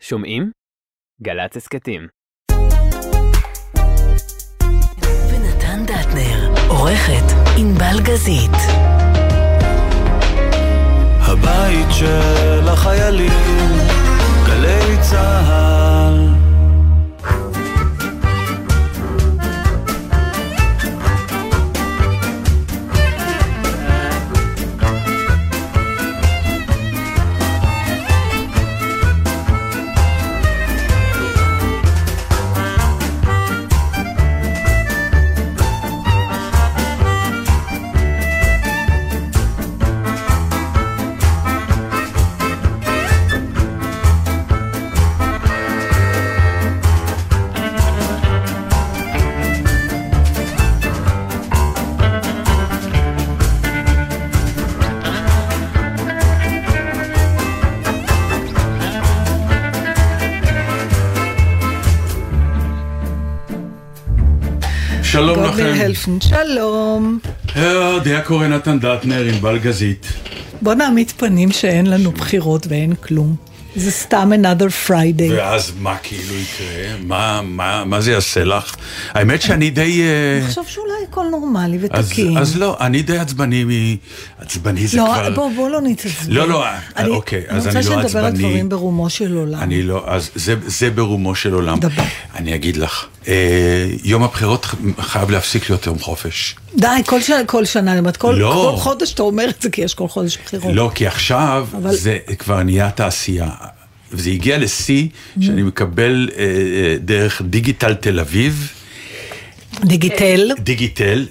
שומעים? גל"צ הסכתים. ונתן דטנר, עורכת ענבל גזית. הבית של החיילים, גלי צה"ל. הלפן, שלום. אה, דיה קורא נתן דטנר, ענבל גזית. בוא נעמיד פנים שאין לנו בחירות ואין כלום. זה סתם another Friday. ואז מה כאילו יקרה? מה, מה, מה זה יעשה לך? האמת שאני די... אה, תחשוב שאולי הכל נורמלי אז, ותקין. אז לא, אני די עצבני מ... עצבני זה לא, כבר... בוא, בוא לא נתעצבן. לא, לא, אני- אוקיי, אז אני לא אני רוצה שנדבר על עצבני. דברים ברומו של עולם. אני לא, אז זה, זה ברומו של עולם. דבר. אני אגיד לך, אה, יום הבחירות חייב להפסיק להיות יום חופש. די, כל שנה, כל שנה, אומרת, כל, לא. כל חודש אתה אומר את זה, כי יש כל חודש בחירות. לא, כי עכשיו אבל- זה כבר נהיה תעשייה. וזה הגיע לשיא שאני מקבל אה, אה, דרך דיגיטל תל אביב, דיגיטל. דיגיטל,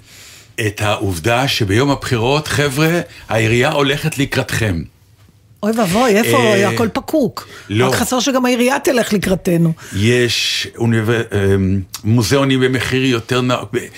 את העובדה שביום הבחירות, חבר'ה, העירייה הולכת לקראתכם. אוי ואבוי, איפה, אה, הכל פקוק. לא. רק חסר שגם העירייה תלך לקראתנו. יש אוניבר... אה, מוזיאונים במחיר יותר נא...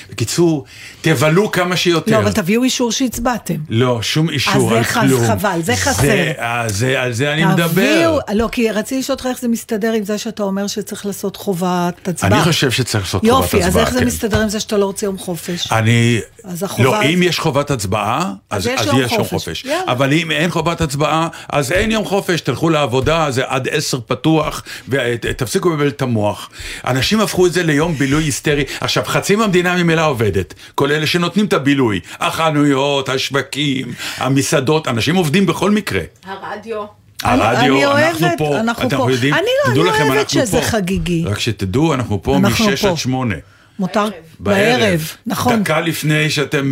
בקיצור, תבלו כמה שיותר. לא, אבל תביאו אישור שהצבעתם. לא, שום אישור זה על כלום. חבל, זה חסר. זה, אה, זה, על זה אני מדבר. תביאו, לא, כי רציתי לשאול אותך איך זה מסתדר עם זה שאתה אומר שצריך לעשות חובת הצבעה. אני חושב שצריך לעשות חובת הצבעה. יופי, אז איך זה כן. מסתדר עם זה שאתה לא רוצה יום חופש? אני... אז החובה- לא, אם יש חובת הצבעה, אז, אז יש אז יום יש יום חופש. חופש. אבל אם אין חובת הצבעה, אז אין יום חופש, תלכו לעבודה, זה עד עשר פתוח, ותפסיקו לבלבל את המוח. אנשים הפכו את זה ליום בילוי היסטרי. עכשיו, חצי מהמדינה ממילא עובדת, כל אלה שנותנים את הבילוי. החנויות, השווקים, המסעדות, אנשים עובדים בכל מקרה. הרדיו. הרדיו, אני אנחנו אוהבת, פה, אנחנו אתם פה. יודעים, אני לא- תדעו אני לכם, אוהבת שזה פה. חגיגי. רק שתדעו, אנחנו פה אנחנו משש פה. עד שמונה. מותר? בערב, נכון. דקה לפני שאתם...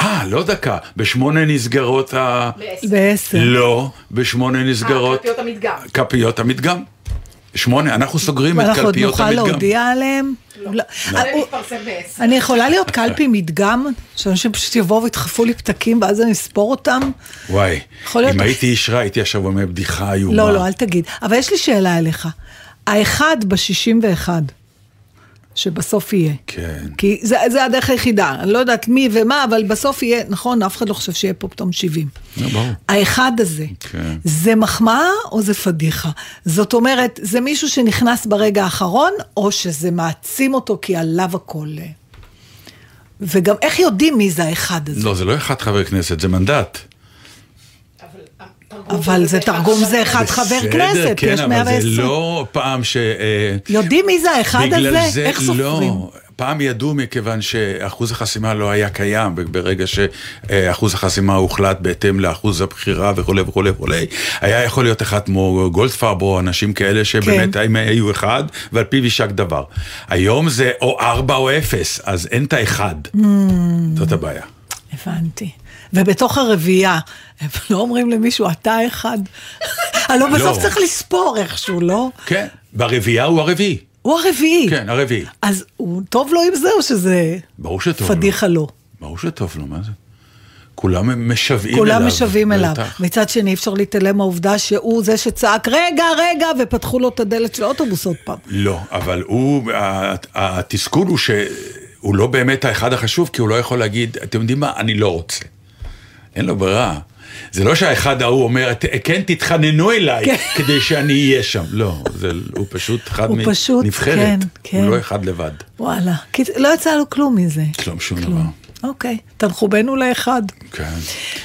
אה, אה, לא דקה, בשמונה נסגרות ה... בעשר. לא, בשמונה נסגרות... כלפיות המדגם. כלפיות המדגם. שמונה, אנחנו סוגרים את ואנחנו עוד קלפיות נוכל המדגם. להודיע עליהם? לא. זה אה, הוא- מתפרסם בעשר. אני יכולה להיות קלפי מדגם, שאנשים פשוט יבואו וידחפו לי פתקים ואז אני אספור אותם? וואי, אם הייתי איש רע, הייתי עכשיו אומר בדיחה איומה. לא, לא, אל תגיד. אבל יש לי שאלה אליך. האחד ב-61, שבסוף יהיה. כן. כי זה, זה הדרך היחידה, אני לא יודעת מי ומה, אבל בסוף יהיה, נכון, אף אחד לא חושב שיהיה פה פתאום 70. נו, ברור. האחד הזה, כן. זה מחמאה או זה פדיחה? זאת אומרת, זה מישהו שנכנס ברגע האחרון, או שזה מעצים אותו כי עליו הכל... וגם איך יודעים מי זה האחד הזה? לא, זה לא אחד חבר כנסת, זה מנדט. אבל זה תרגום זה אחד חבר כנסת, בסדר, כן, יש אבל 120. זה לא פעם ש... אה, יודעים מי זה האחד הזה? זה, איך סופרים? לא, פעם ידעו מכיוון שאחוז החסימה לא היה קיים, ברגע שאחוז החסימה הוחלט בהתאם לאחוז הבחירה וכולי וכולי וכולי, היה יכול להיות אחד כמו גולדפרבו, אנשים כאלה שבאמת כן. היו אחד, ועל פיו יישק דבר. היום זה או ארבע או אפס, אז אין את האחד. Mm. זאת הבעיה. הבנתי. ובתוך הרביעייה, הם לא אומרים למישהו, אתה אחד? הלוא בסוף לא. צריך לספור איכשהו, לא? כן, ברביעייה הוא הרביעי. הוא הרביעי. כן, הרביעי. אז הוא טוב לו עם זה, או שזה ברור שטוב לו. פדיחה לו? ברור שטוב לו, מה זה? כולם משוועים אליו. כולם משוועים אליו. מצד שני, אי אפשר להתעלם מהעובדה שהוא זה שצעק, רגע, רגע, ופתחו לו את הדלת של האוטובוס עוד פעם. לא, אבל הוא, התסכול הוא שהוא לא באמת האחד החשוב, כי הוא לא יכול להגיד, אתם יודעים מה, אני לא רוצה. אין לו ברירה. זה לא שהאחד ההוא אומר, "ת- כן, תתחננו אליי כן. כדי שאני אהיה שם. לא, זה, הוא פשוט אחד הוא פשוט, מנבחרת. כן, כן. הוא לא אחד לבד. וואלה. כי לא יצא לו כלום מזה. כלום, שום דבר. כלום. אוקיי, תנחומינו לאחד. כן.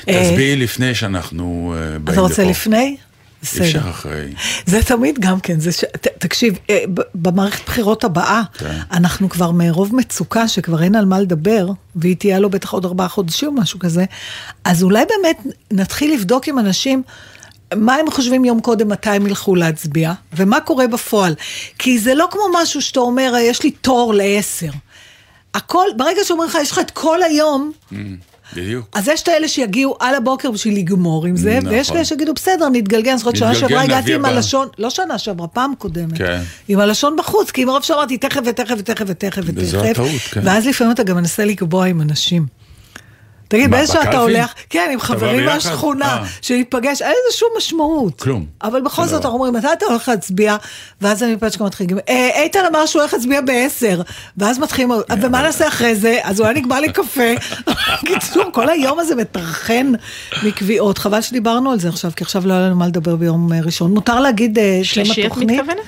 אה, תסבירי לפני שאנחנו אה, באים לפה. אתה רוצה לפני? אי אפשר אחרי. זה תמיד גם כן, זה ש... ת, תקשיב, אה, במערכת בחירות הבאה, כן. אנחנו כבר מרוב מצוקה שכבר אין על מה לדבר, והיא תהיה לו בטח עוד ארבעה חודשים או משהו כזה, אז אולי באמת נתחיל לבדוק עם אנשים. מה הם חושבים יום קודם מתי הם ילכו להצביע, ומה קורה בפועל. כי זה לא כמו משהו שאתה אומר, יש לי תור לעשר. הכל, ברגע שאומרים לך, יש לך את כל היום, בדיוק. אז יש את האלה שיגיעו על הבוקר בשביל לגמור עם זה, נכון. ויש כאלה שיגידו, בסדר, נתגלגל, אני זוכרת שנה שעברה הגעתי עם הבאה." הלשון, לא שנה שעברה, פעם קודמת, כן. עם הלשון בחוץ, כי מרוב שאמרתי תכף ותכף ותכף ותכף וזו ותכף, הטעות, כן. ואז לפעמים אתה גם מנסה לקבוע עם אנשים. תגיד, באיזה שעה אתה? הולך, כן, עם חברים? מהשכונה, אה. שנתפגש, אין לזה שום משמעות. כלום. אבל בכל לא. זאת אנחנו אומרים, מתי אתה הולך להצביע? ואז אני מפגשת כמה מתחילים, "אה, איתן אמר שהוא הולך להצביע בעשר, ואז מתחילים, ומה נעשה אחרי זה? אז אולי נקבע לי קפה. קיצור, כל היום הזה מטרחן מקביעות, חבל שדיברנו על זה עכשיו, כי עכשיו לא היה לנו מה לדבר ביום אה, ראשון. מותר להגיד אה, שם שלישי את התוכנית? מתכוונת?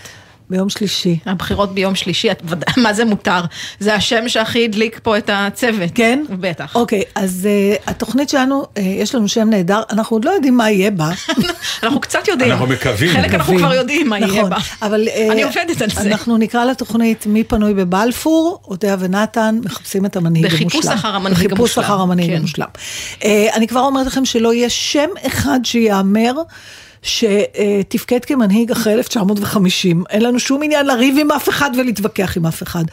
ביום שלישי. הבחירות ביום שלישי, את ודאי, מה זה מותר? זה השם שהכי הדליק פה את הצוות. כן? בטח. אוקיי, אז uh, התוכנית שלנו, uh, יש לנו שם נהדר, אנחנו עוד לא יודעים מה יהיה בה. אנחנו קצת יודעים. אנחנו מקווים. חלק אנחנו. כבר יודעים מה יהיה נכון, בה. אבל אה, אני עובדת על זה. אנחנו נקרא לתוכנית מי פנוי בבלפור, אודיה ונתן מחפשים את המנהיג בחיפוש המושלם. אחר המנהיג בחיפוש המושלם, אחר המנהיג כן. המושלם. אני כבר אומרת לכם שלא יהיה שם אחד שיאמר. שתפקד כמנהיג אחרי 1950, אין לנו שום עניין לריב עם אף אחד ולהתווכח עם אף אחד.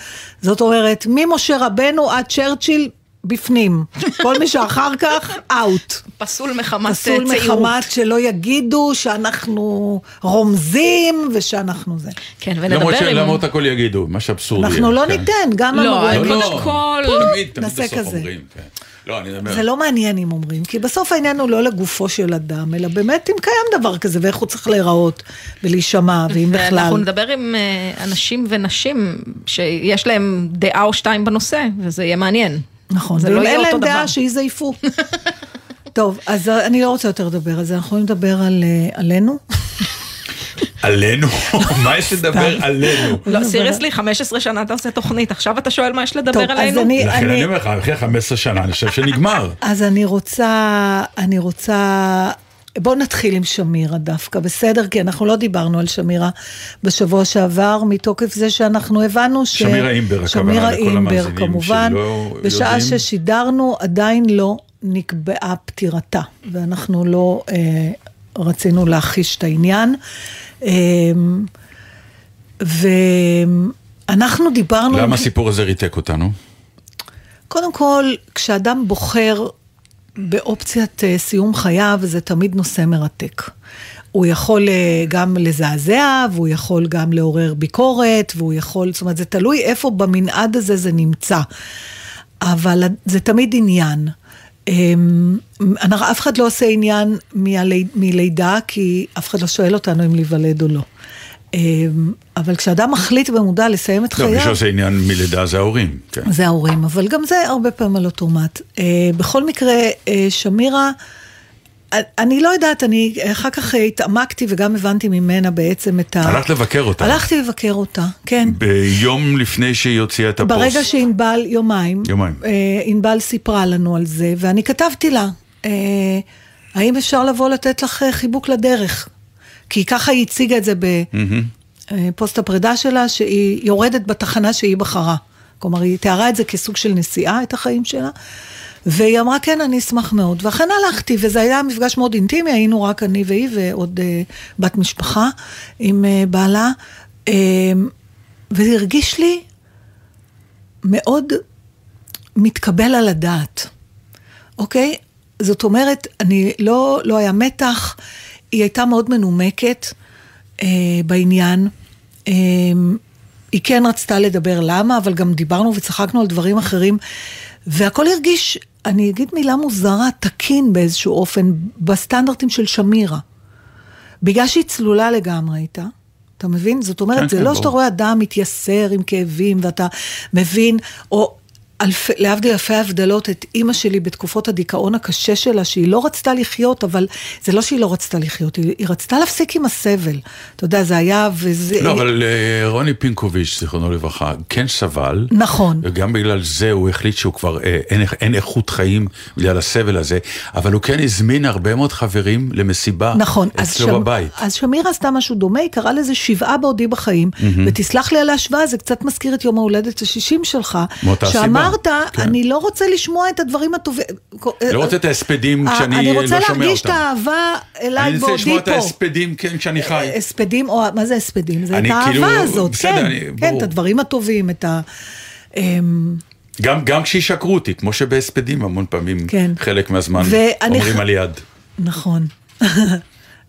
זאת אומרת, ממשה רבנו עד צ'רצ'יל, בפנים. כל מי שאחר כך, אאוט. פסול מחמת פסול צעירות. מחמת שלא יגידו שאנחנו רומזים ושאנחנו זה. כן, למרות ונדבר עם... שלמרות הכל יגידו, מה שאבסורדי. אנחנו לא כן. ניתן, גם לא. קודם לא, כל- תמיד, תמיד נעשה בסוף כזה. לא, אני אומר, זה לא מעניין אם אומרים, כי בסוף העניין הוא לא לגופו של אדם, אלא באמת אם קיים דבר כזה, ואיך הוא צריך להיראות, ולהישמע, ואם בכלל. ואנחנו נדבר עם אה, אנשים ונשים שיש להם דעה או שתיים בנושא, וזה יהיה מעניין. נכון, זה לא יהיה אין אותו להם דבר. דעה, שיזייפו. טוב, אז אני לא רוצה יותר לדבר על זה, אנחנו יכולים לדבר על, אה, עלינו. עלינו? מה יש לדבר. עלינו? לא, סיריוסלי, 15 שנה אתה עושה תוכנית, עכשיו אתה שואל מה יש לדבר עלינו? לכן אני, אומר לך, אחרי 15 שנה, אני חושב שנגמר. אז אני רוצה, אני רוצה, בואו נתחיל עם שמירה דווקא, בסדר? כי אנחנו לא דיברנו על שמירה בשבוע שעבר, מתוקף זה שאנחנו הבנו ש... שמירה אימבר, הכוונה שמירה לכל אימבר, המאזינים כמובן. שלא בשעה יודעים. ששידרנו, עדיין לא נקבעה פטירתה, ואנחנו לא אה, רצינו להכחיש את העניין. אה, ואנחנו דיברנו... למה הסיפור הזה ריתק אותנו? קודם כל, כשאדם בוחר באופציית אה, סיום חייו, זה תמיד נושא מרתק. הוא יכול אה, גם לזעזע, והוא יכול גם לעורר ביקורת, והוא יכול, זאת אומרת, זה תלוי איפה במנעד הזה זה נמצא. אבל זה תמיד עניין. אמ, אף אחד לא עושה עניין מלידה, כי אף אחד לא שואל אותנו אם להיוולד או לא. אמ, אבל כשאדם מחליט במודע לסיים את לא, חייו... מי שעושה עניין מלידה זה ההורים. כן. זה ההורים, אבל גם זה הרבה פעמים על אוטומט. Uh, בכל מקרה, uh, שמירה, אה, אני לא יודעת, אני אחר כך התעמקתי וגם הבנתי ממנה בעצם את ה... הלכת לבקר אותה. הלכתי לבקר אותה, כן. ביום לפני שהיא הוציאה את הפוסט. ברגע שענבל, יומיים, יומיים. אה, ענבל סיפרה לנו על זה, ואני כתבתי לה, אה, האם אפשר לבוא לתת לך אה, חיבוק לדרך? כי ככה היא הציגה את זה בפוסט הפרידה שלה, שהיא יורדת בתחנה שהיא בחרה. כלומר, היא תיארה את זה כסוג של נסיעה, את החיים שלה. והיא אמרה, כן, אני אשמח מאוד. ואכן הלכתי, וזה היה מפגש מאוד אינטימי, היינו רק אני והיא ועוד אה, בת משפחה עם אה, בעלה. אה, וזה הרגיש לי מאוד מתקבל על הדעת, אוקיי? זאת אומרת, אני לא, לא היה מתח, היא הייתה מאוד מנומקת אה, בעניין. אה, היא כן רצתה לדבר למה, אבל גם דיברנו וצחקנו על דברים אחרים, והכל הרגיש, אני אגיד מילה מוזרה, תקין באיזשהו אופן, בסטנדרטים של שמירה. בגלל שהיא צלולה לגמרי איתה, אתה מבין? זאת אומרת, כן, זה כן, לא ברור. שאתה רואה אדם מתייסר עם כאבים ואתה מבין, או אלפי, להבדיל אלפי הבדלות, את אימא שלי בתקופות הדיכאון הקשה שלה, שהיא לא רצתה לחיות, אבל זה לא שהיא לא רצתה לחיות, היא, היא רצתה להפסיק עם הסבל. אתה יודע, זה היה וזה... לא, אבל אה, רוני פינקוביץ', זיכרונו לברכה, כן סבל. נכון. וגם בגלל זה הוא החליט שהוא כבר, אה, אין, אין איכות חיים בגלל הסבל הזה, אבל הוא כן הזמין הרבה מאוד חברים למסיבה נכון, אצלו שם, בבית. אז שמירה עשתה משהו דומה, היא קראה לזה שבעה בעודי בחיים, ותסלח לי על ההשוואה, זה קצת מזכיר את יום ההולדת ה-60 שלך, מאותה סיבה, שאמרת, כן. אני לא רוצה לשמוע את הדברים הטובים. לא רוצה את ההספדים אה, כשאני אני לא רוצה שומע להרגיש את אותם. האהבה אליי אני רוצה בעודי לשמוע את פה. ההספדים, כן, כשאני חי. הספדים, או מה זה הספדים? זה את אני האהבה כאילו- הזאת, כן, אני- כן. את הדברים הטובים, את ה... אמ, גם, גם כשישקרו אותי, כמו שבהספדים המון פעמים, כן. חלק מהזמן ואני אומרים ח- על יד. נכון.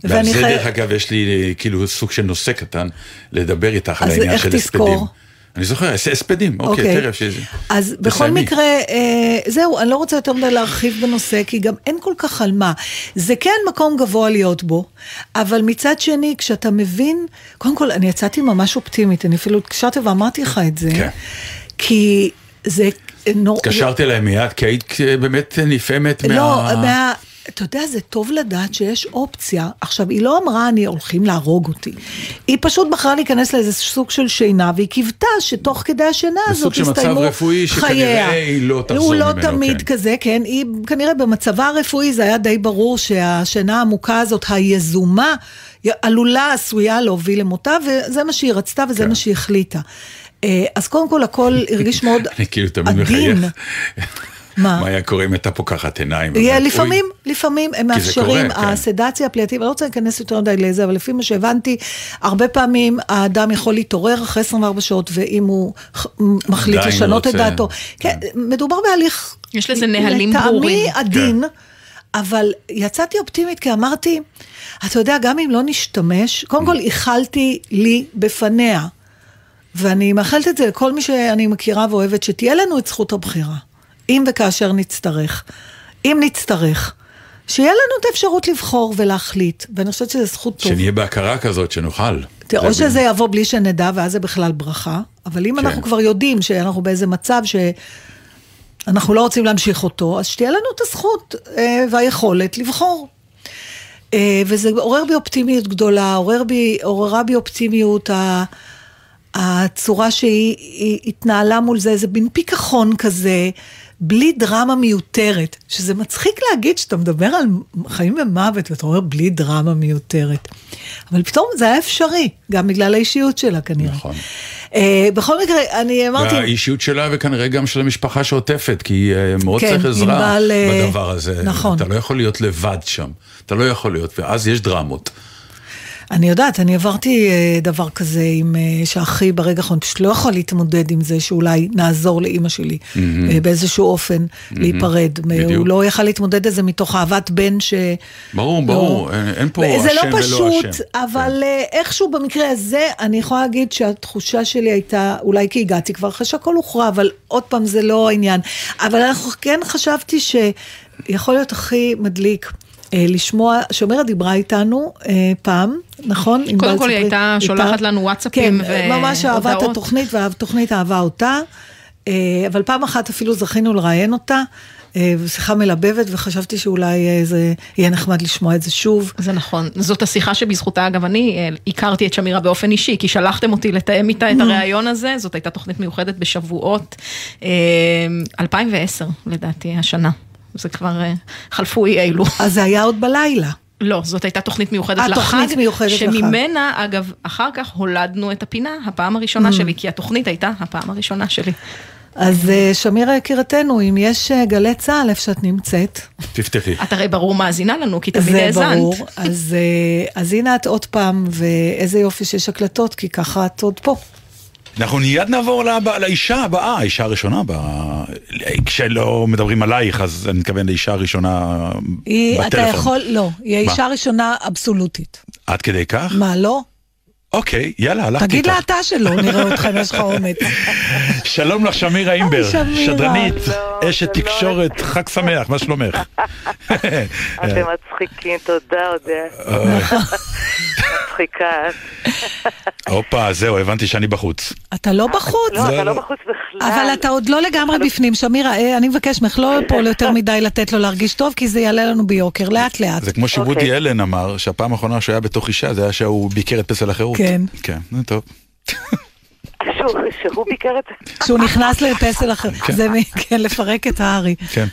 ועל זה חי- דרך אגב יש לי אה, כאילו סוג של נושא קטן לדבר איתך על אז העניין איך של תזכור? אני זוכר, הס- הספדים, אוקיי, תכף שזה. אז בכל. מקרה, אה, זהו, אני לא רוצה יותר מדי להרחיב בנושא, כי גם אין כל כך על מה. זה כן מקום גבוה להיות בו, אבל מצד שני, כשאתה מבין, קודם כל, אני יצאתי ממש אופטימית, אני אפילו התקשרתי ואמרתי לך את זה, כן. כי זה. התקשרתי אליהם מיד, כי היית אה, באמת נפעמת מה... לא, מה... אתה יודע, זה טוב לדעת שיש אופציה. עכשיו, היא לא אמרה, אני הולכים להרוג אותי. היא פשוט בחרה להיכנס לאיזה סוג של שינה, והיא קיוותה שתוך כדי השינה הזאת סוג של מצב יסתיימו רפואי שכנראה חייה. היא לא תחזור הוא לא ממנו, תמיד כן. כזה, כן. היא כנראה במצבה הרפואי זה היה די ברור שהשינה העמוקה הזאת, היזומה, עלולה, עשויה להוביל למותה, וזה מה שהיא רצתה וזה כן. מה שהיא החליטה. אה, אז קודם כל הכל הרגיש מאוד אני כאילו תמיד עדין. מחייך. מה? מה היה קורה אם הייתה פוקחת עיניים? יהיה, אבל, לפעמים, אוי, לפעמים הם מאפשרים, כן. הסדציה הפליאטיבית, אני לא רוצה להיכנס יותר מדי לזה, אבל לפי מה שהבנתי, הרבה פעמים האדם יכול להתעורר אחרי 24 שעות, ואם הוא מחליט לשנות את דעתו. כן, מדובר בהליך... יש לזה נהלים לטעמי ברורים. עדין, אבל יצאתי אופטימית כי אמרתי, אתה יודע, גם אם לא נשתמש, קודם כל איחלתי לי בפניה. ואני מאחלת את זה לכל מי שאני מכירה ואוהבת, שתהיה לנו את זכות הבחירה. אם וכאשר נצטרך. אם נצטרך. שיהיה לנו את האפשרות לבחור ולהחליט, ואני חושבת שזו זכות טובה. שנהיה בהכרה כזאת, שנוכל. או זה- שזה יבוא בלי שנדע, ואז זה בכלל ברכה, אבל אם כן. אנחנו כבר יודעים שאנחנו באיזה מצב שאנחנו לא רוצים להמשיך אותו, אז שתהיה לנו את הזכות אה, והיכולת לבחור. אה, וזה עורר בי אופטימיות גדולה, עורר בי, עוררה בי אופטימיות ה, הצורה שהיא היא התנהלה מול זה, איזה מין פיכחון כזה, בלי דרמה מיותרת, שזה מצחיק להגיד שאתה מדבר על חיים ומוות ואתה אומר בלי דרמה מיותרת. אבל פתאום זה היה אפשרי, גם בגלל האישיות שלה כנראה. נכון. אה, בכל מקרה, אני אמרתי... והאישיות שלה וכנראה גם של המשפחה שעוטפת, כי אה, מאוד כן, צריך עזרה ענבל, אה, בדבר הזה. נכון. אתה לא יכול להיות לבד שם, אתה לא יכול להיות, ואז יש דרמות. אני יודעת, אני עברתי אה, דבר כזה עם אה, שאחי ברגע האחרון, פשוט לא יכול להתמודד עם זה שאולי נעזור לאימא שלי אה, באיזשהו אופן להיפרד. בדיוק. הוא לא יכל להתמודד לזה מתוך אהבת בן ש... ברור, ברור, אין- אין פה זה אשם לא ולא פשוט, אשם. אבל אה, איכשהו במקרה הזה, אני יכולה להגיד שהתחושה שלי הייתה, אולי כי הגעתי כבר אחרי שהכל הוכרע, אבל עוד פעם זה לא העניין. אבל אנחנו כן חשבתי שיכול להיות הכי מדליק. אה, לשמוע, שומרת דיברה איתנו אה, פעם, נכון? ענבל, כל היא הייתה שולחת לנו וואטסאפים כן, ממש אהבה את והודעות. התוכנית, והתוכנית אהבה אותה, אה, אבל פעם אחת אפילו זכינו לראיין אותה, אה, שיחה מלבבת, וחשבתי שאולי אה, זה יהיה נחמד לשמוע את זה שוב. זה נכון, זאת השיחה שבזכותה אגב אני אה, הכרתי את שמירה באופן אישי, כי שלחתם אותי לתאם איתה את הריאיון הזה, זאת הייתה תוכנית מיוחדת בשבועות, אה, 2010 לדעתי השנה, זה כבר אה, חלפו אי אלו. אז זה היה עוד בלילה. לא, זאת הייתה תוכנית מיוחדת אה, לחג, תוכנית מיוחדת לחג. שממנה אגב אחר כך הולדנו את הפינה, הפעם הראשונה שלי, כי התוכנית הייתה הפעם הראשונה שלי. אז אה, שמירה יקירתנו, אם יש גלי צה"ל איפה שאת נמצאת, תפתחי. את הרי ברור מאזינה לנו, כי תמיד זה האזנת. ברור. אז, אז הנה את עוד פעם, ואיזה יופי שיש הקלטות, כי ככה את עוד פה. אנחנו מיד נעבור לבא- לאישה הבאה, האישה הראשונה הבאה. כשלא מדברים עלייך, אז אני מתכוון לאישה הראשונה היא, בטלפון. אתה יכול, לא, היא? האישה הראשונה אבסולוטית. עד כדי כך? מה, לא? אוקיי, יאללה, הלכתי תגיד איתך. לה אתה שלא, נראה אותך אם יש לך אומץ. שלום לך, שמירה אימבר. שדרנית, אשת. תקשורת, חג שמח, מה שלומך? אתם מצחיקים, תודה, אודיה. מצחיקה. הופה, זהו, הבנתי שאני בחוץ. אתה לא בחוץ. לא, אתה לא בחוץ בכלל. אבל אתה עוד לא לגמרי בפנים. שמירה, אה, אני מבקש ממך לא פה יותר מדי לתת לו להרגיש טוב, כי זה יעלה לנו ביוקר, לאט לאט. זה כמו שוודי אוקיי. אלן אמר, שהפעם האחרונה שהוא היה בתוך אישה, זה היה שהוא ביקר את פסל החירות. כן. כן, נו, טוב. שהוא- שהוא ביקר את זה. כשהוא נכנס לפסל אחר. זה מ- כן, לפרק את הארי. כן.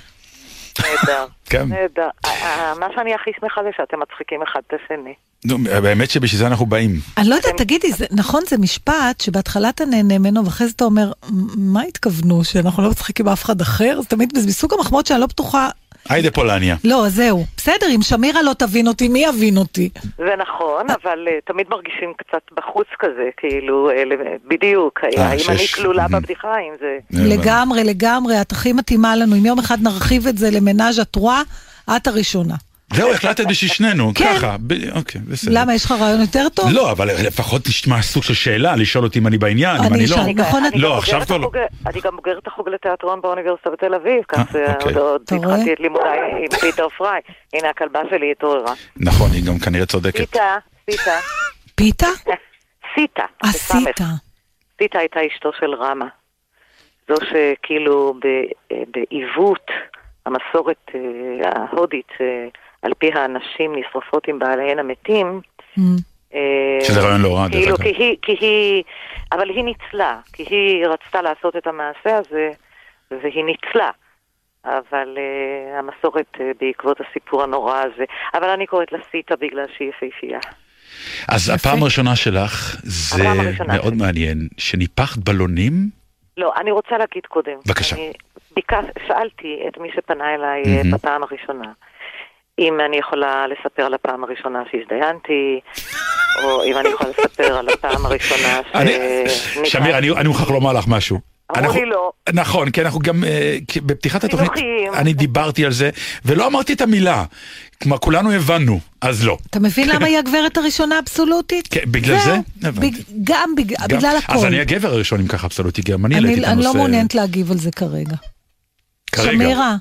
נהדר. כן. נהדר. אה, אה, מה שאני הכי שמחה זה שאתם מצחיקים אחד את השני. נו, באמת שבשביל זה אנחנו באים. אני לא יודעת, תגידי, זה- נכון, זה משפט שבהתחלה אתה נהנה ממנו, ואחרי זה אתה אומר, "מ- מה התכוונו, שאנחנו לא מצחיקים באף אחד אחר? זה תמיד מסוג המחמאות שאני לא בטוחה... היידה פולניה. לא, זהו. בסדר, אם שמירה לא תבין אותי, מי יבין אותי? זה נכון, אבל אה, תמיד מרגישים קצת בחוץ כזה, כאילו, אה, בדיוק. אה, האם שיש- אני כלולה. בבדיחה, האם זה... לגמרי, לגמרי, את הכי מתאימה לנו. אם יום אחד נרחיב את זה למנאז' הטרואה, את הראשונה. זהו, החלטת בשביל שנינו, כן. ככה. ב- אוקיי, בסדר. למה, יש לך רעיון יותר טוב? לא, אבל לפחות תשמע סוג של שאלה, לשאול אותי אם אני בעניין, אם אני אני לא. אשאל, אני גם- נכון, אני לא, גם עכשיו כבר לא. אני גם בוגרת החוג לתיאטרון באוניברסיטה בתל אביב, כך אה, אה, אוקיי. עוד? התחלתי את לימודיי עם פיטר פריי. הנה, הכלבה שלי התעוררה. נכון, היא גם כנראה צודקת. סיטה, סיטה, פיתה? סיטה. סיטה הייתה אשתו של רמה. זו שכאילו ב- אה, בעיוות המסורת אה, ההודית, אה, על פי הנשים נשרפות עם בעליהן המתים, Mm. אה, שזה רעיון לא רע, דרך כאילו, אגב. כי היא, אבל היא ניצלה, כי היא רצתה לעשות את המעשה הזה, והיא ניצלה. אבל uh, המסורת uh, בעקבות הסיפור הנורא הזה, אבל אני קוראת לה סיטה בגלל שהיא יפהפייה. אז הפעם הראשונה שלך, זה מאוד. מעניין, שניפחת בלונים? לא, אני רוצה להגיד קודם. בבקשה. ביקש, שאלתי את מי שפנה אליי mm מהמם. בפעם הראשונה, אם אני יכולה לספר על הפעם הראשונה שהזדיינתי, או אם אני יכולה לספר על הפעם הראשונה ש... אני- שמיר, אני אני מוכרח לומר לך משהו. אמרו אנחנו- לי לא. נכון, כי אנחנו גם, כי בפתיחת התוכנית. אני דיברתי על זה, ולא אמרתי את המילה. כלומר, כולנו הבנו, אז לא. אתה מבין למה היא הגברת הראשונה האבסולוטית? כן, בגלל. זה? הבנתי. גם בג- גם- בגלל הכל. אז אני הגבר הראשון עם ככה אבסולוטי, גם אני העליתי אני את אני הנושא. לא מעוניינת להגיב על זה כרגע. כרגע. שמירה,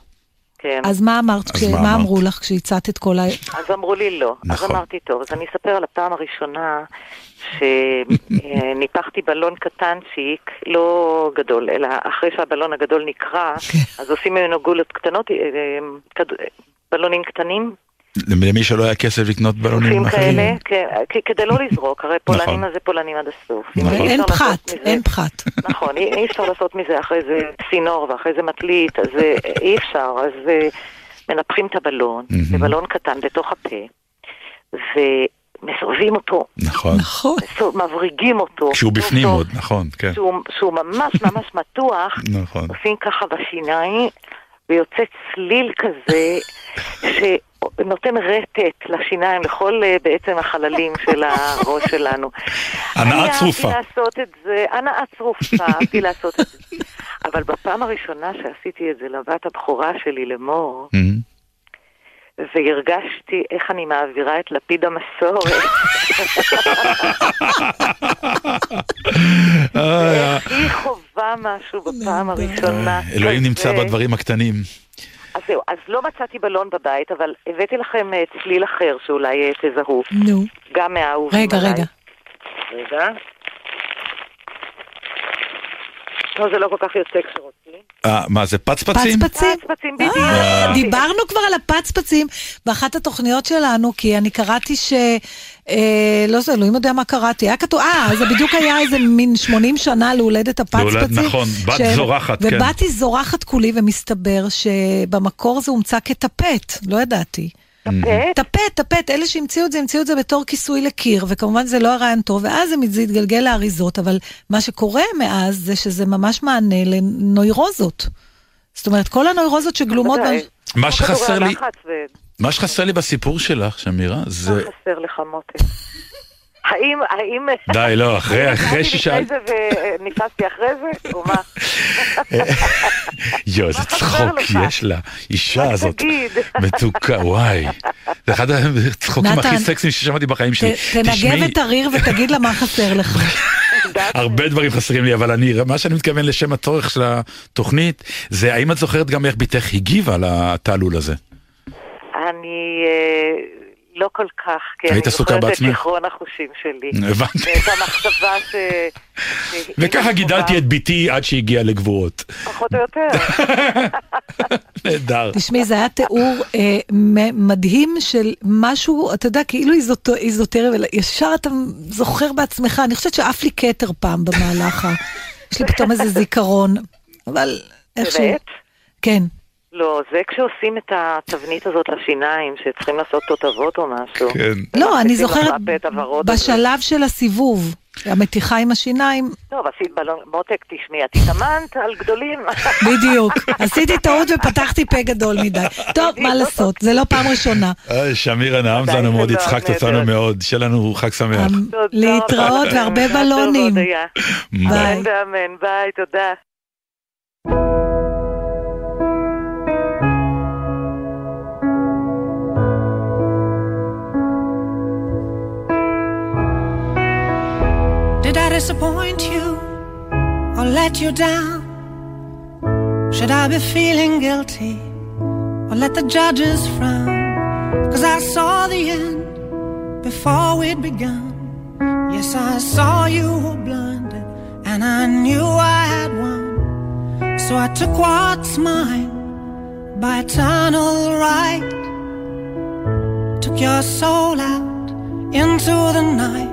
כן. אז מה אמרת? אז כש- מה מה אמרת? אמרו לך כשהצעת את כל ה... אז אמרו לי לא. נכון. אז אמרתי, טוב, אז אני אספר על הפעם הראשונה שניפחתי בלון קטנצ'יק, לא גדול, אלא אחרי שהבלון הגדול נקרע, אז עושים ממנו גולות קטנות, אה, אה, בלונים קטנים, למי שלא היה כסף לקנות בלונים אחרים. כאלה, כן, כ- כדי לא לזרוק, הרי נכון. פולנים אז זה פולנים עד הסוף. נכון. אי אין פחת, מזה- אין פחת. נכון, אי אי אפשר לעשות מזה אחרי זה צינור ואחרי זה מטלית, אז אה, אי אפשר, אז אה, מנפחים את הבלון, מהמם. בבלון קטן בתוך הפה, ומסובבים אותו, נכון. נכון. מבריגים אותו. כשהוא בפנים עוד, נכון, כן. שהוא, שהוא ממש ממש מתוח, נכון. עושים ככה בשיניים, ויוצא צליל כזה, שנותן רטט לשיניים, לכל אה, בעצם החללים של הראש שלנו. הנאה אני צרופה. אהבתי לעשות את זה, הנאה צרופה, אהבתי לעשות את זה. אבל בפעם הראשונה שעשיתי את זה לבת הבכורה שלי, לאמור, מהמם. והרגשתי איך אני מעבירה את לפיד המסורת. איך היא חווה משהו בפעם הראשונה. אלוהים נמצא. בדברים הקטנים. אז זהו, אז לא מצאתי בלון בבית, אבל הבאתי לכם אה, צליל אחר שאולי אה, תזהו. נו. גם מהאהובים רגע. רגע. רגע. לא, זה לא כל כך יוצא כשרוצים. אה, מה זה פצפצים? פצפצים. פצפצים בדיוק. אה, דיברנו כבר על הפצפצים באחת התוכניות שלנו, כי אני קראתי ש... אה, לא זה, אלוהים יודע מה קראתי. היה כתוב, אה, זה בדיוק היה איזה מין 80 שנה להולדת הפצפצים. נכון, בת זורחת, כן. ובתי זורחת כולי, ומסתבר שבמקור זה הומצא כטפט, לא ידעתי. טפט? טפט, טפט, אלה שהמציאו את זה, המציאו את זה בתור כיסוי לקיר, וכמובן זה לא הרעיון טוב, ואז זה התגלגל לאריזות, אבל מה שקורה מאז זה שזה ממש מענה לנוירוזות. זאת אומרת, כל הנוירוזות שגלומות... מה שחסר לי, מה שחסר לי בסיפור שלך, שמירה, מה זה... חסר לך מותק? האם, האם... די, לא, אחרי, אחרי. לפני זה ונפסתי אחרי זה? או מה? יואו, איזה צחוק? יש לה, אישה הזאת. מתוקה, וואי. זה אחד הצחוקים הכי סקסיים ששמעתי בחיים שלי. תנגב את הריר ותגיד לה מה חסר לך. הרבה דברים חסרים לי, אבל אני, מה שאני מתכוון לשם הצורך של התוכנית, זה האם את זוכרת גם איך בתך הגיבה לתעלול הזה? אני... לא כל כך, כי היית אני זוכרת את? זיכרון החושים שלי. הבנתי. ואת המחשבה ש... וככה גידלתי את בתי עד שהגיעה לגבורות. פחות או יותר. נהדר. תשמעי, זה היה תיאור אה, מדהים של משהו, אתה יודע, כאילו איזוטרי, וישר אתה זוכר בעצמך, אני חושבת שעף לי כתר פעם במהלך ה... יש לי פתאום איזה זיכרון, אבל איכשהו... באמת? כן. לא, זה כשעושים את התבנית הזאת לשיניים, שצריכים לעשות תותבות או משהו. כן. לא, אני זוכרת. בשלב של הסיבוב, המתיחה עם השיניים, טוב, עשית בלון, מותק, תשמעי, את התאמנת על גדולים. בדיוק. עשיתי טעות ופתחתי פה גדול מדי. טוב, מה לעשות, זה לא פעם ראשונה. אה, שמירה נעמת לנו מאוד, הצחקת נהדר. אותנו מאוד, שיהיה לנו חג שמח. אמ, להתראות רבה והרבה בלונים. ביי. ביי, תודה. Did I disappoint you or let you down? Should I be feeling guilty or let the judges frown? Cause I saw the end before we'd begun. Yes, I saw you were blinded and I knew I had won. So I took what's mine by eternal right. Took your soul out into the night.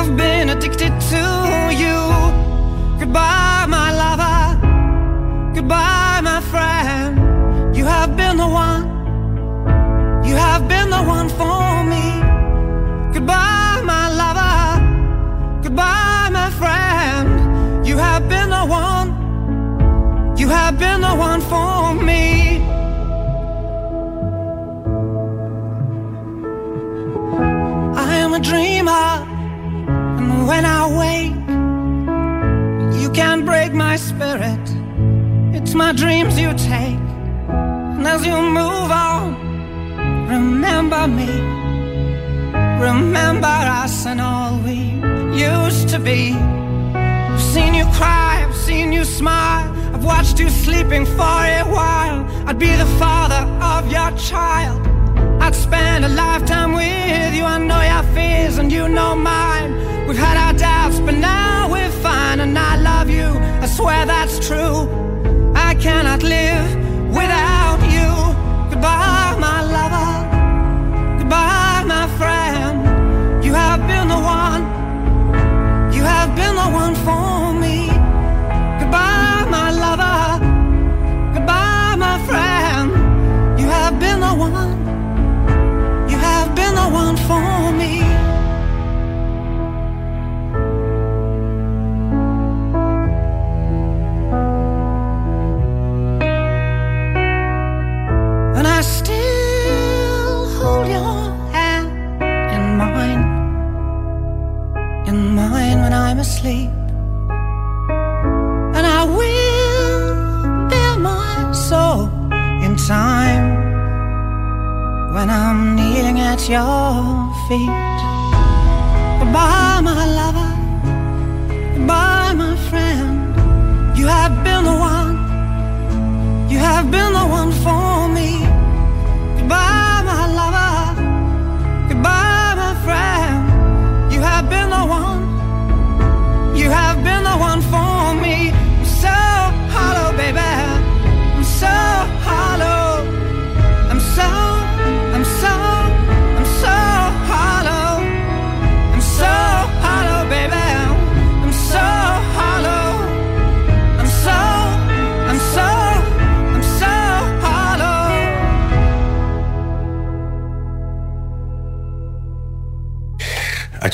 I've been addicted to you. Goodbye, my lover. Goodbye, my friend. You have been the one. You have been the one for me. Goodbye, my lover. Goodbye, my friend. You have been the one. You have been the one for me. I am a dreamer, and when I wake, you can't break my spirit. It's my dreams you take, and as you move on, remember me. Remember us and all we used to be. I've seen you cry, I've seen you smile. I've watched you sleeping for a while. I'd be the father of your child. I'd spend a lifetime with you. I know your fears and you know mine. We've had our doubts, but now we're fine. And I love you, I swear that's true. I cannot live without you. Goodbye, my lover. Goodbye, my friend. You have been the one. You have been the one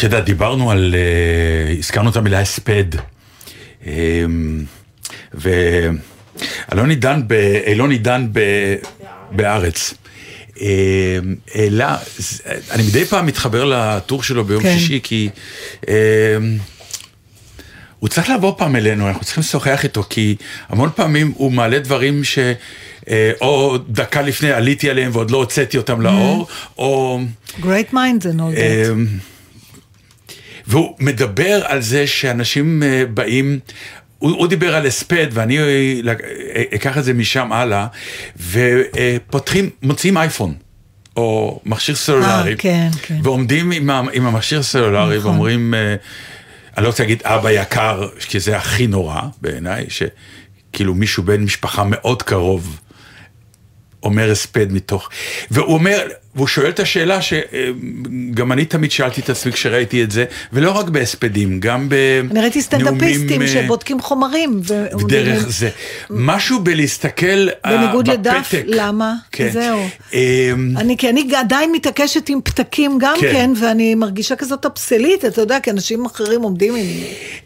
את יודעת, דיברנו על, אה, הזכרנו את המילה הספד. אה, ואלוני דן, ב- אלוני דן ב- בהארץ. אה, העלה, זה- אני מדי פעם מתחבר לטור שלו ביום כן. שישי, כי אה, הוא צריך לבוא פעם אלינו, אנחנו צריכים לשוחח איתו, כי המון פעמים הוא מעלה דברים ש... אה, או דקה לפני עליתי עליהם ועוד לא הוצאתי אותם לאור, או... Great minds and all that. והוא מדבר על זה שאנשים אה, באים, הוא, הוא דיבר על הספד ואני אה, אקח את זה משם הלאה, ופותחים, מוציאים אייפון. או מכשיר סלולרי, אה, כן, כן. ועומדים עם, עם המכשיר הסלולרי נכון. ואומרים, אני לא רוצה להגיד אבא יקר, כי זה הכי נורא בעיניי, שכאילו מישהו בן משפחה מאוד קרוב אומר הספד מתוך, והוא אומר, והוא שואל את השאלה שגם אני תמיד שאלתי את עצמי כשראיתי את זה, ולא רק בהספדים, גם בנאומים... אני ראיתי סטנדאפיסטים אה, שבודקים חומרים. ו- דרך אומרים- זה. משהו בלהסתכל אה, בניגוד לדף, בפתק. למה? כן. זהו. אמ, אני, כי אני עדיין מתעקשת עם פתקים גם כן. כן, ואני מרגישה כזאת אבסלית, אתה יודע, כי אנשים אחרים עומדים עם...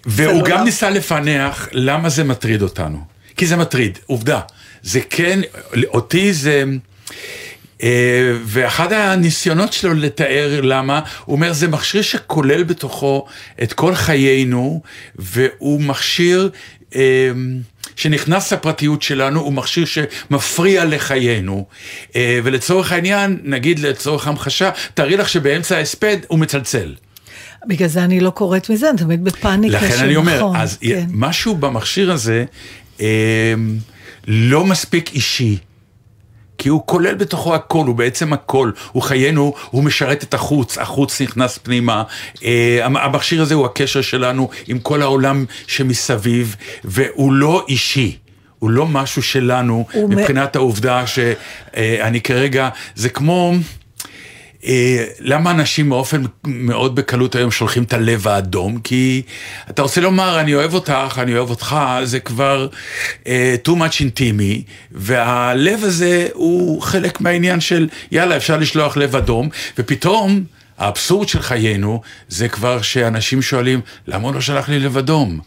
והוא סלולר. גם ניסה לפענח למה זה מטריד אותנו. כי זה מטריד, עובדה. זה כן, אותי זה... אה, ואחד הניסיונות שלו לתאר למה, הוא אומר זה מכשיר שכולל בתוכו את כל חיינו, והוא מכשיר אה, שנכנס לפרטיות שלנו, הוא מכשיר שמפריע לחיינו. אה, ולצורך העניין, נגיד לצורך המחשה, תארי לך שבאמצע ההספד הוא מצלצל. בגלל זה אני לא קוראת מזה, אני תמיד בפאניקה לכן של אני אומר, נכון, אז כן. משהו במכשיר הזה לא מספיק אישי. כי הוא כולל בתוכו הכל, הוא בעצם הכל, הוא חיינו, הוא משרת את החוץ, החוץ נכנס פנימה. אה, המ- המכשיר הזה הוא הקשר שלנו עם כל העולם שמסביב, והוא לא אישי. הוא לא משהו שלנו, הוא מ- מבחינת העובדה שאני כרגע, זה כמו... אה, למה אנשים באופן מאוד בקלות היום שולחים את הלב האדום? כי אתה רוצה לומר, אני אוהב אותך, אני אוהב אותך, זה כבר uh, too much intimate, והלב הזה הוא חלק מהעניין של, יאללה, אפשר לשלוח לב אדום, ופתאום... האבסורד של חיינו זה כבר שאנשים שואלים, למה הוא לא שלח לי לב אדום?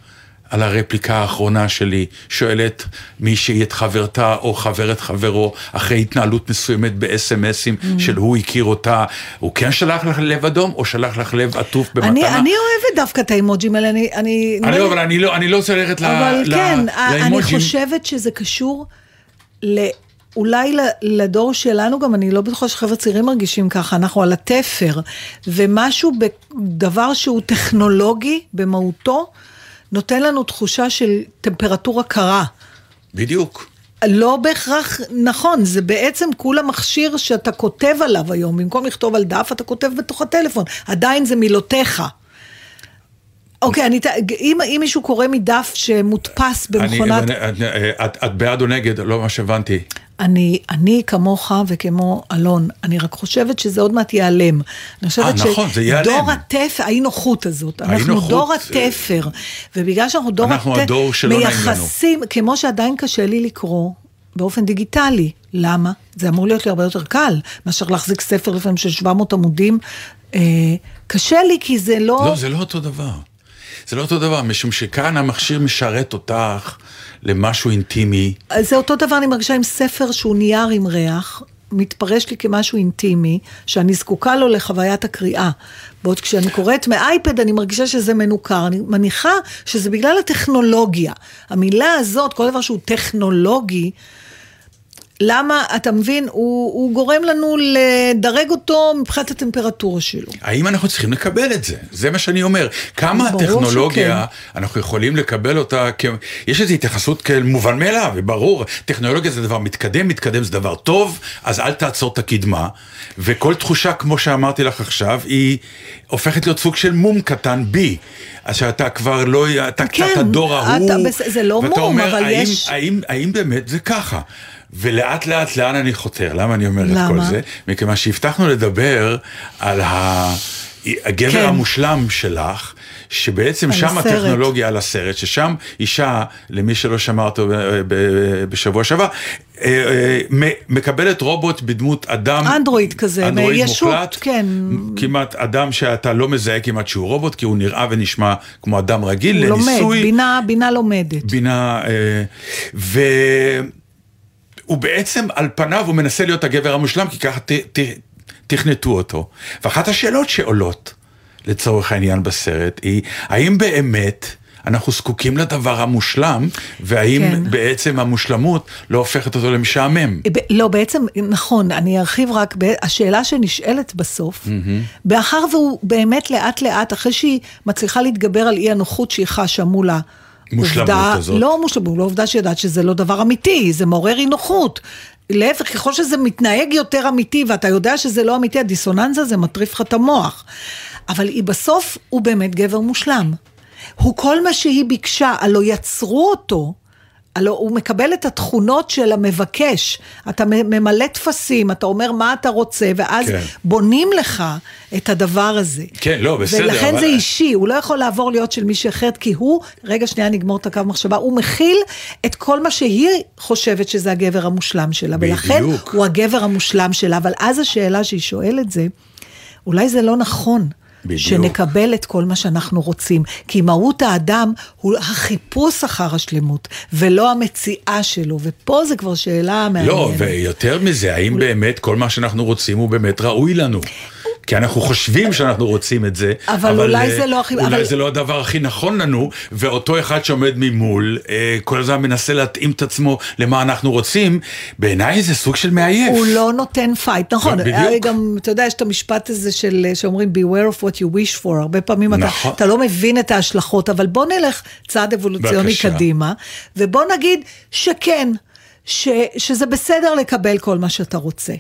על הרפליקה האחרונה שלי, שואלת מישהי את חברתה או חבר את חברו, אחרי התנהלות מסוימת ב-SMSים Mm. של הוא הכיר אותה, הוא כן שלח לך לב אדום או שלח לך לב עטוף במתנה? אני, אני אוהבת דווקא את האימוג'ים האלה, אני... אני, אני לא, אבל אני לא, אני לא רוצה ללכת ל- אבל ל- כן, אני לאימוג'ים. חושבת שזה קשור ל... אולי לדור שלנו גם, אני לא בטוחה שחבר'ה צעירים מרגישים ככה, אנחנו על התפר, ומשהו בדבר שהוא טכנולוגי במהותו, נותן לנו תחושה של טמפרטורה קרה. בדיוק. לא בהכרח נכון, זה בעצם כולה מכשיר שאתה כותב עליו היום, במקום לכתוב על דף, אתה כותב בתוך הטלפון, עדיין זה מילותיך. אוקיי, אני, אם, אם מישהו קורא מדף שמודפס במכונת... אני, את, את, את בעד או נגד? לא ממש הבנתי. אני, אני כמוך וכמו אלון, אני רק חושבת שזה עוד מעט ייעלם. אני חושבת אה, נכון, זה ייעלם. דור התפר, האי נוחות הזאת, אנחנו האי-נוחות, דור אה, התפר, ובגלל שאנחנו דור אנחנו התפר, הדור שלא נעים לנו. מייחסים, כמו שעדיין קשה לי לקרוא, באופן דיגיטלי. למה? זה אמור להיות לי הרבה יותר קל, מאשר להחזיק ספר לפעמים של 700 עמודים. אה, קשה לי כי זה לא... לא, זה לא אותו דבר. זה לא אותו דבר, משום שכאן המכשיר משרת אותך למשהו אינטימי. זה אותו דבר אני מרגישה עם ספר שהוא נייר עם ריח, מתפרש לי כמשהו אינטימי, שאני זקוקה לו לחוויית הקריאה. בעוד כשאני קוראת מאייפד אני מרגישה שזה מנוכר. אני מניחה שזה בגלל הטכנולוגיה. המילה הזאת, כל דבר שהוא טכנולוגי, למה, אתה מבין, הוא, הוא גורם לנו לדרג אותו מבחינת הטמפרטורה שלו. האם אנחנו צריכים לקבל את זה? זה מה שאני אומר. כמה ברור הטכנולוגיה, אנחנו יכולים לקבל אותה, כ... יש איזו התייחסות כאל מובן מאליו, וברור, טכנולוגיה זה דבר מתקדם, מתקדם זה דבר טוב, אז אל תעצור את הקדמה, וכל תחושה, כמו שאמרתי לך עכשיו, היא הופכת להיות סוג של מום קטן בי. אז שאתה כבר לא, אתה כן, קצת הדור אתה ההוא, בס- זה לא מום, אומר, אבל האם, יש- האם, האם באמת זה ככה? ולאט לאט לאן אני חותר? למה אני אומר את כל למה? זה? מכיוון שהבטחנו לדבר על ה... הגבר כן. המושלם שלך, שבעצם שם הסרט. הטכנולוגיה על הסרט, ששם אישה, למי שלא שמע אותו בשבוע שעבר, אה, אה, מ- מקבלת רובוט בדמות אדם, אנדרואיד כזה, אנדרואיד ישות, מוחלט, כן. כמעט אדם שאתה לא מזהה כמעט שהוא רובוט, כי הוא נראה ונשמע כמו אדם רגיל, הוא לומד, לניסוי. בינה, בינה לומדת. בינה, אה, ו... הוא בעצם על פניו הוא מנסה להיות הגבר המושלם, כי ככה ת, ת, תכנתו אותו. ואחת השאלות שעולות, לצורך העניין בסרט, היא האם באמת אנחנו זקוקים לדבר המושלם, והאם כן. בעצם המושלמות לא הופכת אותו למשעמם? ב- לא, בעצם, נכון, אני ארחיב רק, ב- השאלה שנשאלת בסוף, מאחר והוא באמת לאט לאט, אחרי שהיא מצליחה להתגבר על אי הנוחות שהיא חשה מול ה... מושלמות עובדה- הזאת. לא מושלמות, לא עובדה שיודעת שזה לא דבר אמיתי, זה מעורר אי נוחות. להפך, ככל שזה מתנהג יותר אמיתי ואתה יודע שזה לא אמיתי, הדיסוננס הזה מטריף לך את המוח. אבל היא בסוף, הוא באמת גבר מושלם. הוא כל מה שהיא ביקשה, הלא יצרו אותו, הלא הוא מקבל את התכונות של המבקש. אתה ממלא טפסים, אתה אומר מה אתה רוצה, ואז כן. בונים לך את הדבר הזה. כן, לא, בסדר, ולכן אבל- זה אישי, הוא לא יכול לעבור להיות של מישהי אחרת, כי הוא, רגע שנייה נגמור את הקו מחשבה, הוא מכיל את כל מה שהיא חושבת שזה הגבר המושלם שלה, ולכן בדיוק. הוא הגבר המושלם שלה, אבל אז השאלה שהיא שואלת זה, אולי זה לא נכון. בדיוק. שנקבל את כל מה שאנחנו רוצים. כי מהות האדם הוא החיפוש אחר השלמות, ולא המציאה שלו, ופה זה כבר שאלה מעניינת. לא, ויותר מזה, האם באמת כל מה שאנחנו רוצים הוא באמת ראוי לנו? כי אנחנו חושבים שאנחנו רוצים את זה, אבל אולי אה, זה לא הכי- אולי אבל- זה לא הדבר הכי נכון לנו, ואותו אחד שעומד ממול, אה, כל הזמן מנסה להתאים את עצמו למה אנחנו רוצים, בעיניי זה סוג של מעייף. הוא לא נותן fight, נכון, בדיוק. גם, אתה יודע, יש את המשפט הזה של, שאומרים beware of what you wish for, הרבה פעמים אתה, נכון. אתה לא מבין את ההשלכות, אבל בוא נלך צעד אבולוציוני בבקשה. קדימה, ובוא נגיד שכן, ש, שזה בסדר לקבל כל מה שאתה רוצה.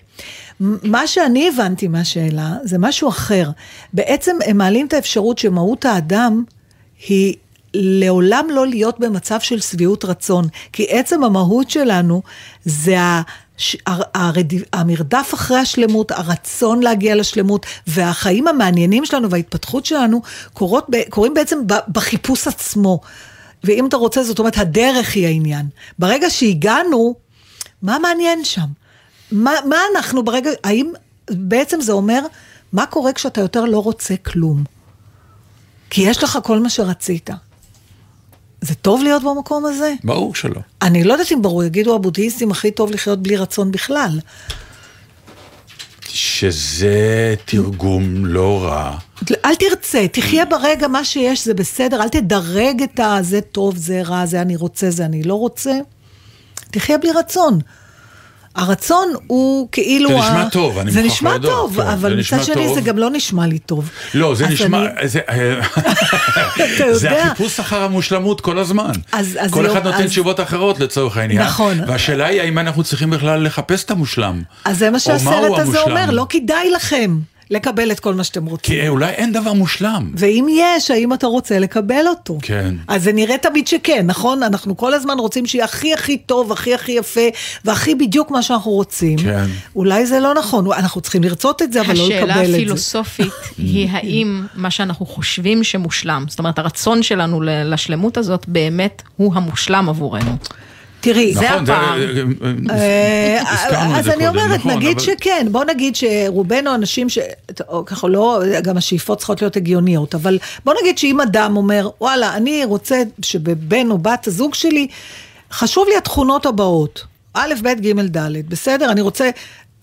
מה שאני הבנתי מהשאלה זה משהו אחר. בעצם הם מעלים את האפשרות שמהות האדם היא לעולם לא להיות במצב של שביעות רצון, כי עצם המהות שלנו זה המרדף אחרי השלמות, הרצון להגיע לשלמות, והחיים המעניינים שלנו וההתפתחות שלנו קורות, קורים בעצם בחיפוש עצמו. ואם אתה רוצה, זאת אומרת, הדרך היא העניין. ברגע שהגענו, מה מעניין שם? מה, מה אנחנו ברגע, האם בעצם זה אומר, מה קורה כשאתה יותר לא רוצה כלום? כי יש לך כל מה שרצית. זה טוב להיות במקום הזה? ברור שלא. אני לא יודעת אם ברור, יגידו הבודהיסטים הכי טוב לחיות בלי רצון בכלל. שזה תרגום לא רע. אל תרצה, תחיה ברגע מה שיש, זה בסדר, אל תדרג את ה... זה טוב, זה רע, זה אני רוצה, זה אני לא רוצה. תחיה בלי רצון. הרצון הוא כאילו... זה ה- נשמע טוב, אני זה מוכרח נשמע להודות, טוב, כן, אבל זה מצד נשמע שני טוב. זה גם לא נשמע לי טוב. לא, זה נשמע, אני- זה, אתה זה יודע. החיפוש אחר המושלמות כל הזמן. אז- אז כל לא- אחד נותן אז- תשובות אחרות לצורך העניין. נכון. והשאלה היא האם אנחנו צריכים בכלל לחפש את המושלם. אז זה מה שהסרט הזה. אומר, לא כדאי לכם לקבל את כל מה שאתם רוצים. כי אולי אין דבר מושלם. ואם יש, האם אתה רוצה לקבל אותו? כן. אז זה נראה תמיד שכן, נכון? אנחנו כל הזמן רוצים שיהיה הכי הכי טוב, הכי הכי יפה, והכי בדיוק מה שאנחנו רוצים. כן. אולי זה לא נכון, אנחנו צריכים לרצות את זה, אבל לא לקבל את זה. השאלה הפילוסופית היא האם מה שאנחנו חושבים שמושלם, זאת אומרת הרצון שלנו לשלמות הזאת באמת הוא המושלם עבורנו. תראי, זה נכון, הפער. אה, הזכרנו את אז זה אני אומרת, נכון, נגיד שכן, בוא נגיד שרובנו אנשים ש... ככה לא, גם השאיפות צריכות להיות הגיוניות, אבל בוא נגיד שאם אדם אומר, וואלה, אני רוצה שבבן או בת הזוג שלי, חשוב לי התכונות הבאות, א', ב', ג', ד', בסדר? אני רוצה...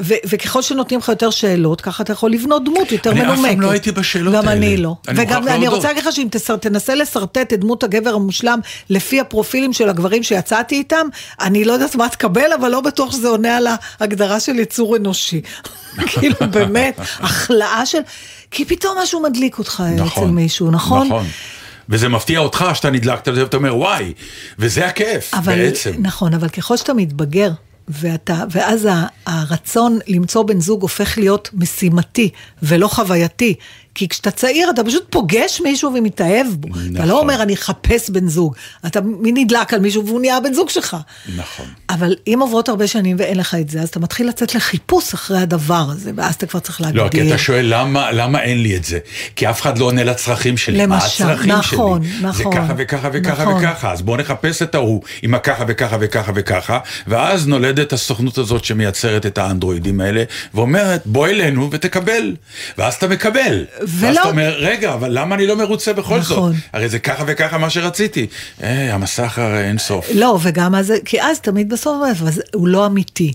ו- וככל שנותנים לך יותר שאלות, ככה אתה יכול לבנות דמות יותר אני אף מנומקת. פעם לא הייתי בשאלות גם האלה. אני לא. אני וגם אני. רוצה להגיד לך שאם תס- תנסה לשרטט את דמות הגבר המושלם לפי הפרופילים של הגברים שיצאתי איתם, אני לא יודעת מה תקבל, אבל לא בטוח שזה עונה על ההגדרה של יצור אנושי. כאילו באמת, החלאה של... כי פתאום משהו מדליק אותך אצל מישהו, נכון? נכון. וזה מפתיע אותך שאתה נדלקת ואתה אומר וואי, וזה הכיף אבל, בעצם. נכון, אבל ככל שאתה מתבגר, ואתה, ואז הרצון למצוא בן זוג הופך להיות משימתי ולא חווייתי. כי כשאתה צעיר אתה פשוט פוגש מישהו ומתאהב בו. אתה נכון. לא אומר אני אחפש בן זוג. אתה מי נדלק על מישהו והוא נהיה הבן זוג שלך. נכון. אבל אם עוברות הרבה שנים ואין לך את זה, אז אתה מתחיל לצאת לחיפוש אחרי הדבר הזה, ואז אתה כבר צריך להגדיר. לא, כי אתה שואל למה, למה אין לי את זה? כי אף אחד לא עונה לצרכים שלי. מה למשל, הצרכים נכון, שלי? נכון, זה ככה וככה וככה נכון. וככה, אז בואו נחפש את ההוא עם הככה וככה וככה וככה, ואז נולדת הסוכנות הזאת שמייצרת את האנדרואידים האלה, ואומרת בוא אלינו ותקבל, ואז אתה מקבל. ואז ולא, אתה אומר, רגע, אבל למה אני לא מרוצה בכל נכון. זאת? הרי זה ככה וככה מה שרציתי. אה, המסך הרי אין סוף. לא, וגם אז, כי אז תמיד בסוף, הוא לא אמיתי.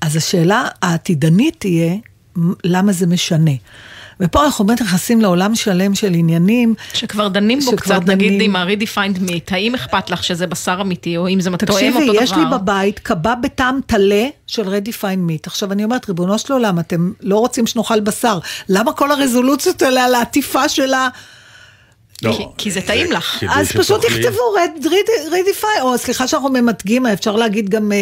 אז השאלה העתידנית תהיה, למה זה משנה? ופה אנחנו באמת נכנסים לעולם שלם של עניינים. שכבר דנים בו שכבר קצת, נגיד דנים. עם ה-redefined meat, האם אכפת לך שזה בשר אמיתי, או אם זה תואם אותו דבר? תקשיבי, יש לי בבית קבב בטעם טלה של רדיפיין מיט. עכשיו אני אומרת, ריבונו של עולם, אתם לא רוצים שנאכל בשר. למה כל הרזולוציות האלה על העטיפה שלה? לא, כי- כי זה טעים לך. אז פשוט תכתבו רדיפיין, או סליחה שאנחנו ממתגים, אפשר להגיד גם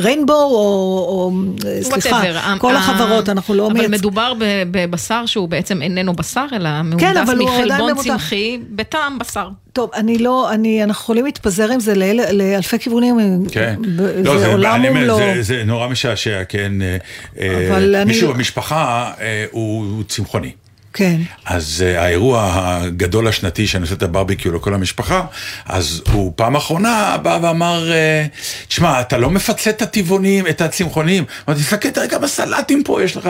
ריינבו, או אה, סליחה, Whatever. כל ה- החברות, אנחנו לא אבל מייצ... מדובר ב- בבשר שהוא בעצם איננו בשר, אלא מהונדס אבל הוא עדיין מחלבון. צמחי בטעם בשר. טוב, אני לא, אני, אנחנו יכולים להתפזר עם זה לאל, לאלפי כיוונים. כן, ב- לא, זה זה, עולם אני אומר, ומלואו. זה, זה נורא משעשע, כן. אה, אה, אבל אני מישהו לא- במשפחה אה, הוא, הוא צמחוני. כן. אז uh, האירוע הגדול השנתי שאני עושה את הברביקיו לכל המשפחה, אז הוא פעם אחרונה בא ואמר, uh, תשמע, אתה לא מפצה את הטבעונים, את הצמחונים. אמרתי, תסתכל רגע בסלטים פה, יש לך,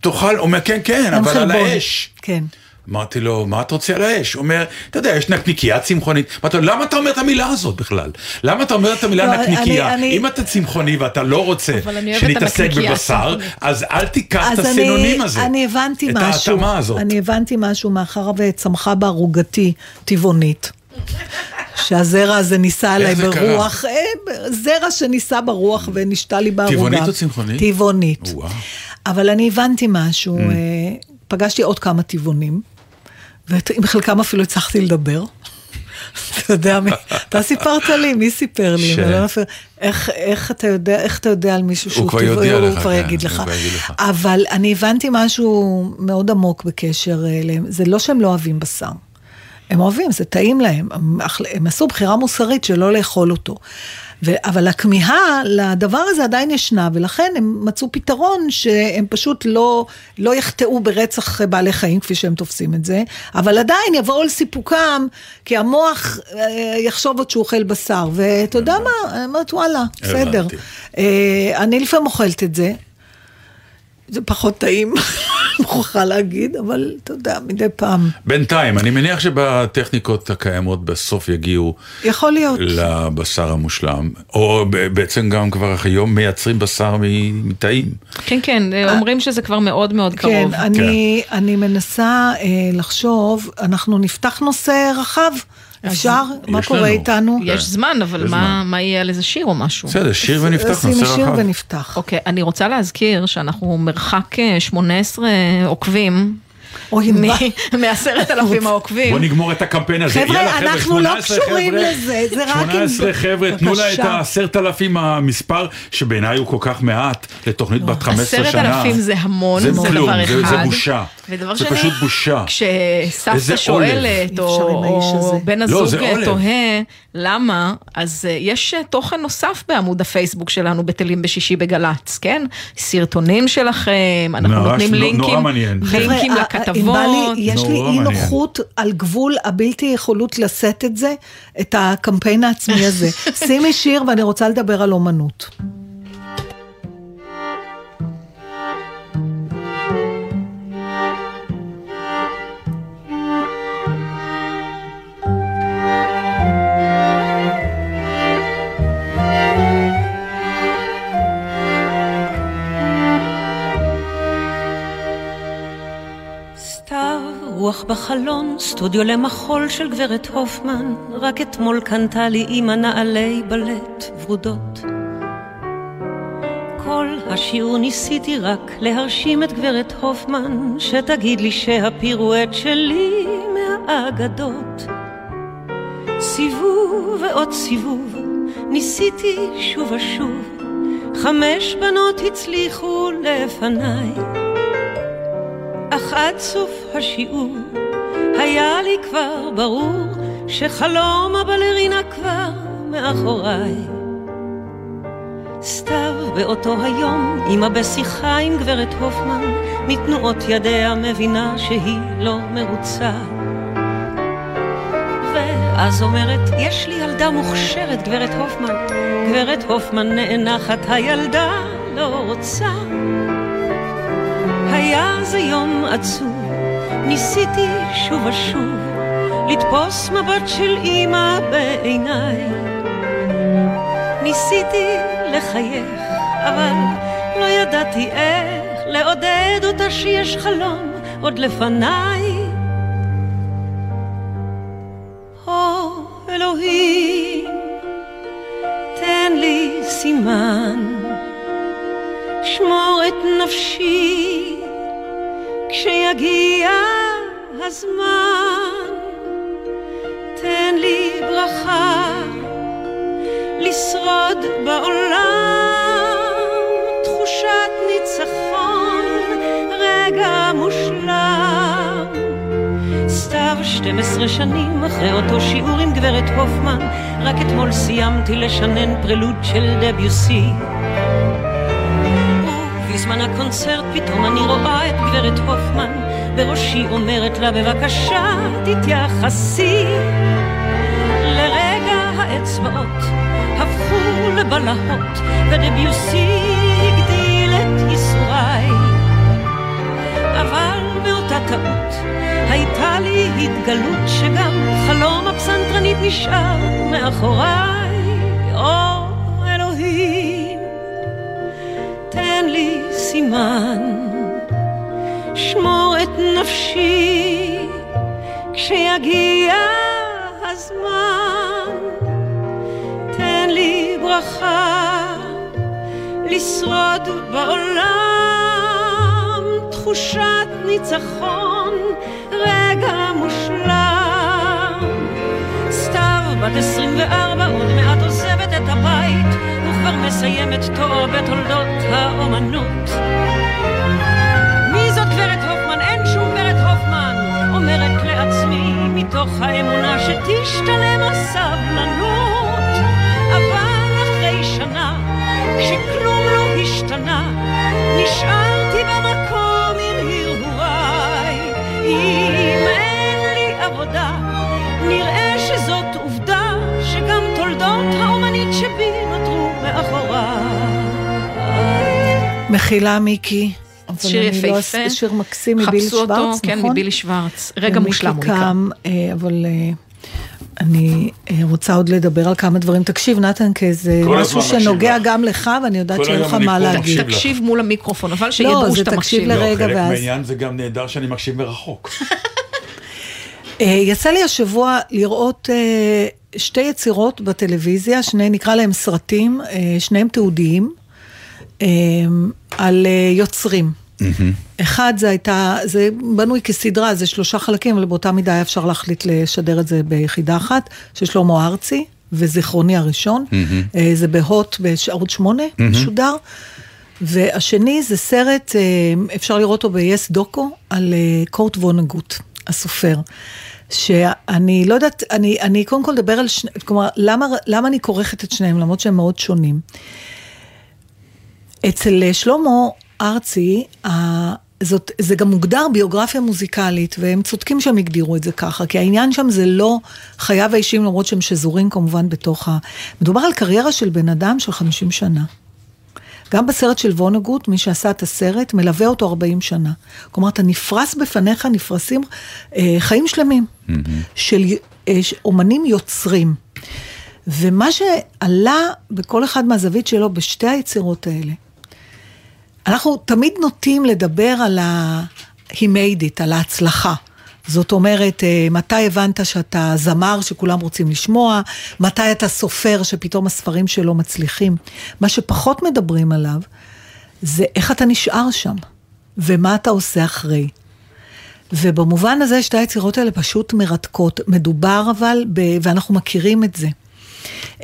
תאכל, הוא אומר, כן, כן, אבל על חלבון. האש. כן. אמרתי לו, מה אתה רוצה על האש? הוא אומר, אתה יודע, יש נקניקייה צמחונית. אמרתי לו, למה אתה אומר את המילה הזאת בכלל? למה אתה אומר את המילה לא, נקניקייה? אם אתה צמחוני ואתה לא רוצה את שנתעסק בבשר. אז אל תיקח את הסינונים הזה. אני הבנתי את משהו. ההתאמה הזאת. אני הבנתי משהו מאחר וצמחה בערוגתי טבעונית. שהזרע הזה נישא עליי? ברוח, אה, זרע שנישא ברוח ונשתה לי בערוגה. טבעונית או צמחונית? טבעונית. וואו. אבל אני הבנתי משהו, Mm. אה, פגשתי עוד כמה טבעונים, ועם חלקם אפילו הצלחתי לדבר. אתה יודע, מי- אתה סיפרת לי, מי סיפר לי? ש- לא אפילו- איך- איך אתה יודע, איך אתה יודע על מישהו שהוא? יודיע הוא כן, הוא לך. כבר יגיד לך. אבל אני הבנתי משהו מאוד עמוק בקשר אליהם, זה לא שהם לא אוהבים בשר. הם אוהבים, זה טעים להם, הם עשו בחירה מוסרית שלא לאכול אותו. ו, אבל הכמיהה לדבר הזה עדיין ישנה, ולכן הם מצאו פתרון שהם פשוט לא, לא יחטאו ברצח בעלי חיים, כפי שהם תופסים את זה, אבל עדיין יבואו לסיפוקם, כי המוח אה, יחשוב עוד שהוא אוכל בשר, ואתה יודע מה, אני אומרת וואלה, בסדר. אה, אני לפעמים אוכלת את זה, זה פחות טעים, מוכרחה להגיד, אבל אתה יודע, מדי פעם. בינתיים, אני מניח שבטכניקות הקיימות בסוף יגיעו יכול להיות. לבשר המושלם, או ב- בעצם גם כבר היום מייצרים בשר מ- מתאים. כן, כן, אומרים שזה כבר מאוד מאוד כן, קרוב. אני, אני מנסה אה, לחשוב, אנחנו נפתח נושא רחב, אפשר? מה קורה. איתנו? יש זמן, אבל מה יהיה על איזה שיר או משהו? בסדר, שיר ונפתח, נושא שיר רחב. ונפתח. אוקיי, אני רוצה להזכיר שאנחנו מרחק אה, 18 עוקבים אוי, מה? מעשרת אלפים העוקבים. בוא נגמור את הקמפיין הזה. חבר'ה, אנחנו לא 18 קשורים לזה, זה רק אם- 18 חבר'ה, תנו לה את. העשרת אלפים המספר, שבעיניי הוא כל כך מעט, לתוכנית בת 15 עשרת שנה. אלפים זה המון, זה דבר זה- אחד. זה בושה. ודבר זה שני, פשוט בושה. כשסבתא שואלת, או, או הזה. בן לא, הזוג עולב. תוהה למה, אז אה, יש אה, תוכן נוסף בעמוד הפייסבוק שלנו, בטלים בשישי בגל"צ, כן? סרטונים שלכם, אנחנו ממש נותנים לינקים, מעניין. כן. לינקים חבר'ה, לכתבות. ענבלי, יש לי אי. נוחות על גבול הבלתי יכולות לשאת את זה, את הקמפיין העצמי הזה. שימי שיר ואני רוצה לדבר על אומנות. רוח בחלון, סטודיו למחול של גברת הופמן, רק אתמול קנתה לי אמא נעלי בלט ורודות. כל השיעור ניסיתי רק להרשים את גברת הופמן, שתגיד לי שהפירואט שלי מהאגדות. סיבוב ועוד סיבוב, ניסיתי שוב ושוב, חמש בנות הצליחו לפניי. אך עד סוף השיעור היה לי כבר ברור שחלום הבלרינה כבר מאחוריי. סתיו באותו היום, אמא בשיחה עם גברת הופמן, מתנועות ידיה מבינה שהיא לא מרוצה. ואז אומרת, יש לי ילדה מוכשרת, גברת הופמן. גברת הופמן נאנחת, הילדה לא רוצה. היה זה יום עצוב, ניסיתי שוב ושוב לתפוס מבט של אמא בעיניי. ניסיתי לחייך, אבל לא ידעתי איך לעודד אותה שיש חלום עוד לפניי. 12 שנים אחרי אותו שיעור עם גברת הופמן, רק אתמול סיימתי לשנן פרלוד של דביוסי. ובזמן הקונצרט פתאום אני רואה את גברת הופמן, בראשי אומרת לה בבקשה תתייחסי. לרגע האצבעות הפכו לבלהות, ודביוסי טעות הייתה לי התגלות שגם חלום הפסנתרנית נשאר מאחוריי. או אלוהים, תן לי סימן, שמור את נפשי כשיגיע הזמן. תן לי ברכה לשרוד בעולם, תחושת ניצחון, רגע מושלם. סתיו, בת 24, עוד מעט עוזבת את הבית, וכבר מסיימת תואר בתולדות האומנות. מי זאת גברת הופמן? אין שום גברת הופמן, אומרת לעצמי, מתוך האמונה שתשתלם הסבלנות. אבל אחרי שנה, כשכלום לא השתנה, נשארתי במקום. אם אין לי עבודה, נראה שזאת עובדה, שגם תולדות האומנית שבי נותרו מאחוריי. מחילה מיקי. שיר לא יפהפה. אעשה- שיר מקסים מבילי חפשו אותו, שוורץ, כן, נכון? מבילי שוורץ. רגע מושלם הוא נקרא. אה, אבל אה, אני אה, רוצה עוד לדבר על כמה דברים. תקשיב, נתן, כי זה משהו שנוגע לך. גם לך, ואני יודעת שאין לך מה להגיד. מקשיב לך. תקשיב מול המיקרופון, אבל לא, שידעו זה שאתה תקשיב מקשיב. לרגע. לא, חלק ואז- מהעניין זה גם נהדר שאני מקשיב מרחוק. אה, יצא לי השבוע לראות אה, שתי יצירות בטלוויזיה, שני, נקרא להם סרטים, שניהם תיעודיים, על אה, אחד זה הייתה, זה בנוי כסדרה, זה שלושה חלקים, אבל באותה מידה היה אפשר להחליט לשדר את זה ביחידה אחת, של שלמה ארצי, וזיכרוני הראשון. אה, זה בהוט בערוץ שמונה, משודר. והשני זה סרט, אה, אפשר לראות אותו ב-yes דוקו, על אה, קורט וונגוט, הסופר. שאני לא יודעת, אני, אני קודם כל אדבר על שני, כלומר, למה, למה אני כורכת את שניהם, למרות שהם מאוד שונים. אצל שלמה ארצי, זאת, זה גם מוגדר ביוגרפיה מוזיקלית, והם צודקים שהם הגדירו את זה ככה, כי העניין שם זה לא חייו האישיים, למרות שהם שזורים כמובן בתוך ה... מדובר על קריירה של בן אדם של 50 שנה. גם בסרט של וונגוט, מי שעשה את הסרט, מלווה אותו 40 שנה. כלומר, אתה נפרס בפניך, נפרסים אה, חיים שלמים של אה, אומנים יוצרים. ומה שעלה בכל אחד מהזווית שלו בשתי היצירות האלה, אנחנו תמיד נוטים לדבר על ה... he made it, על ההצלחה. זאת אומרת, אה, מתי הבנת שאתה זמר שכולם רוצים לשמוע, מתי אתה סופר שפתאום הספרים שלו מצליחים. מה שפחות מדברים עליו, זה איך אתה נשאר שם, ומה אתה עושה אחרי. ובמובן הזה שתי היצירות האלה פשוט מרתקות. מדובר אבל, ב... ואנחנו מכירים את זה.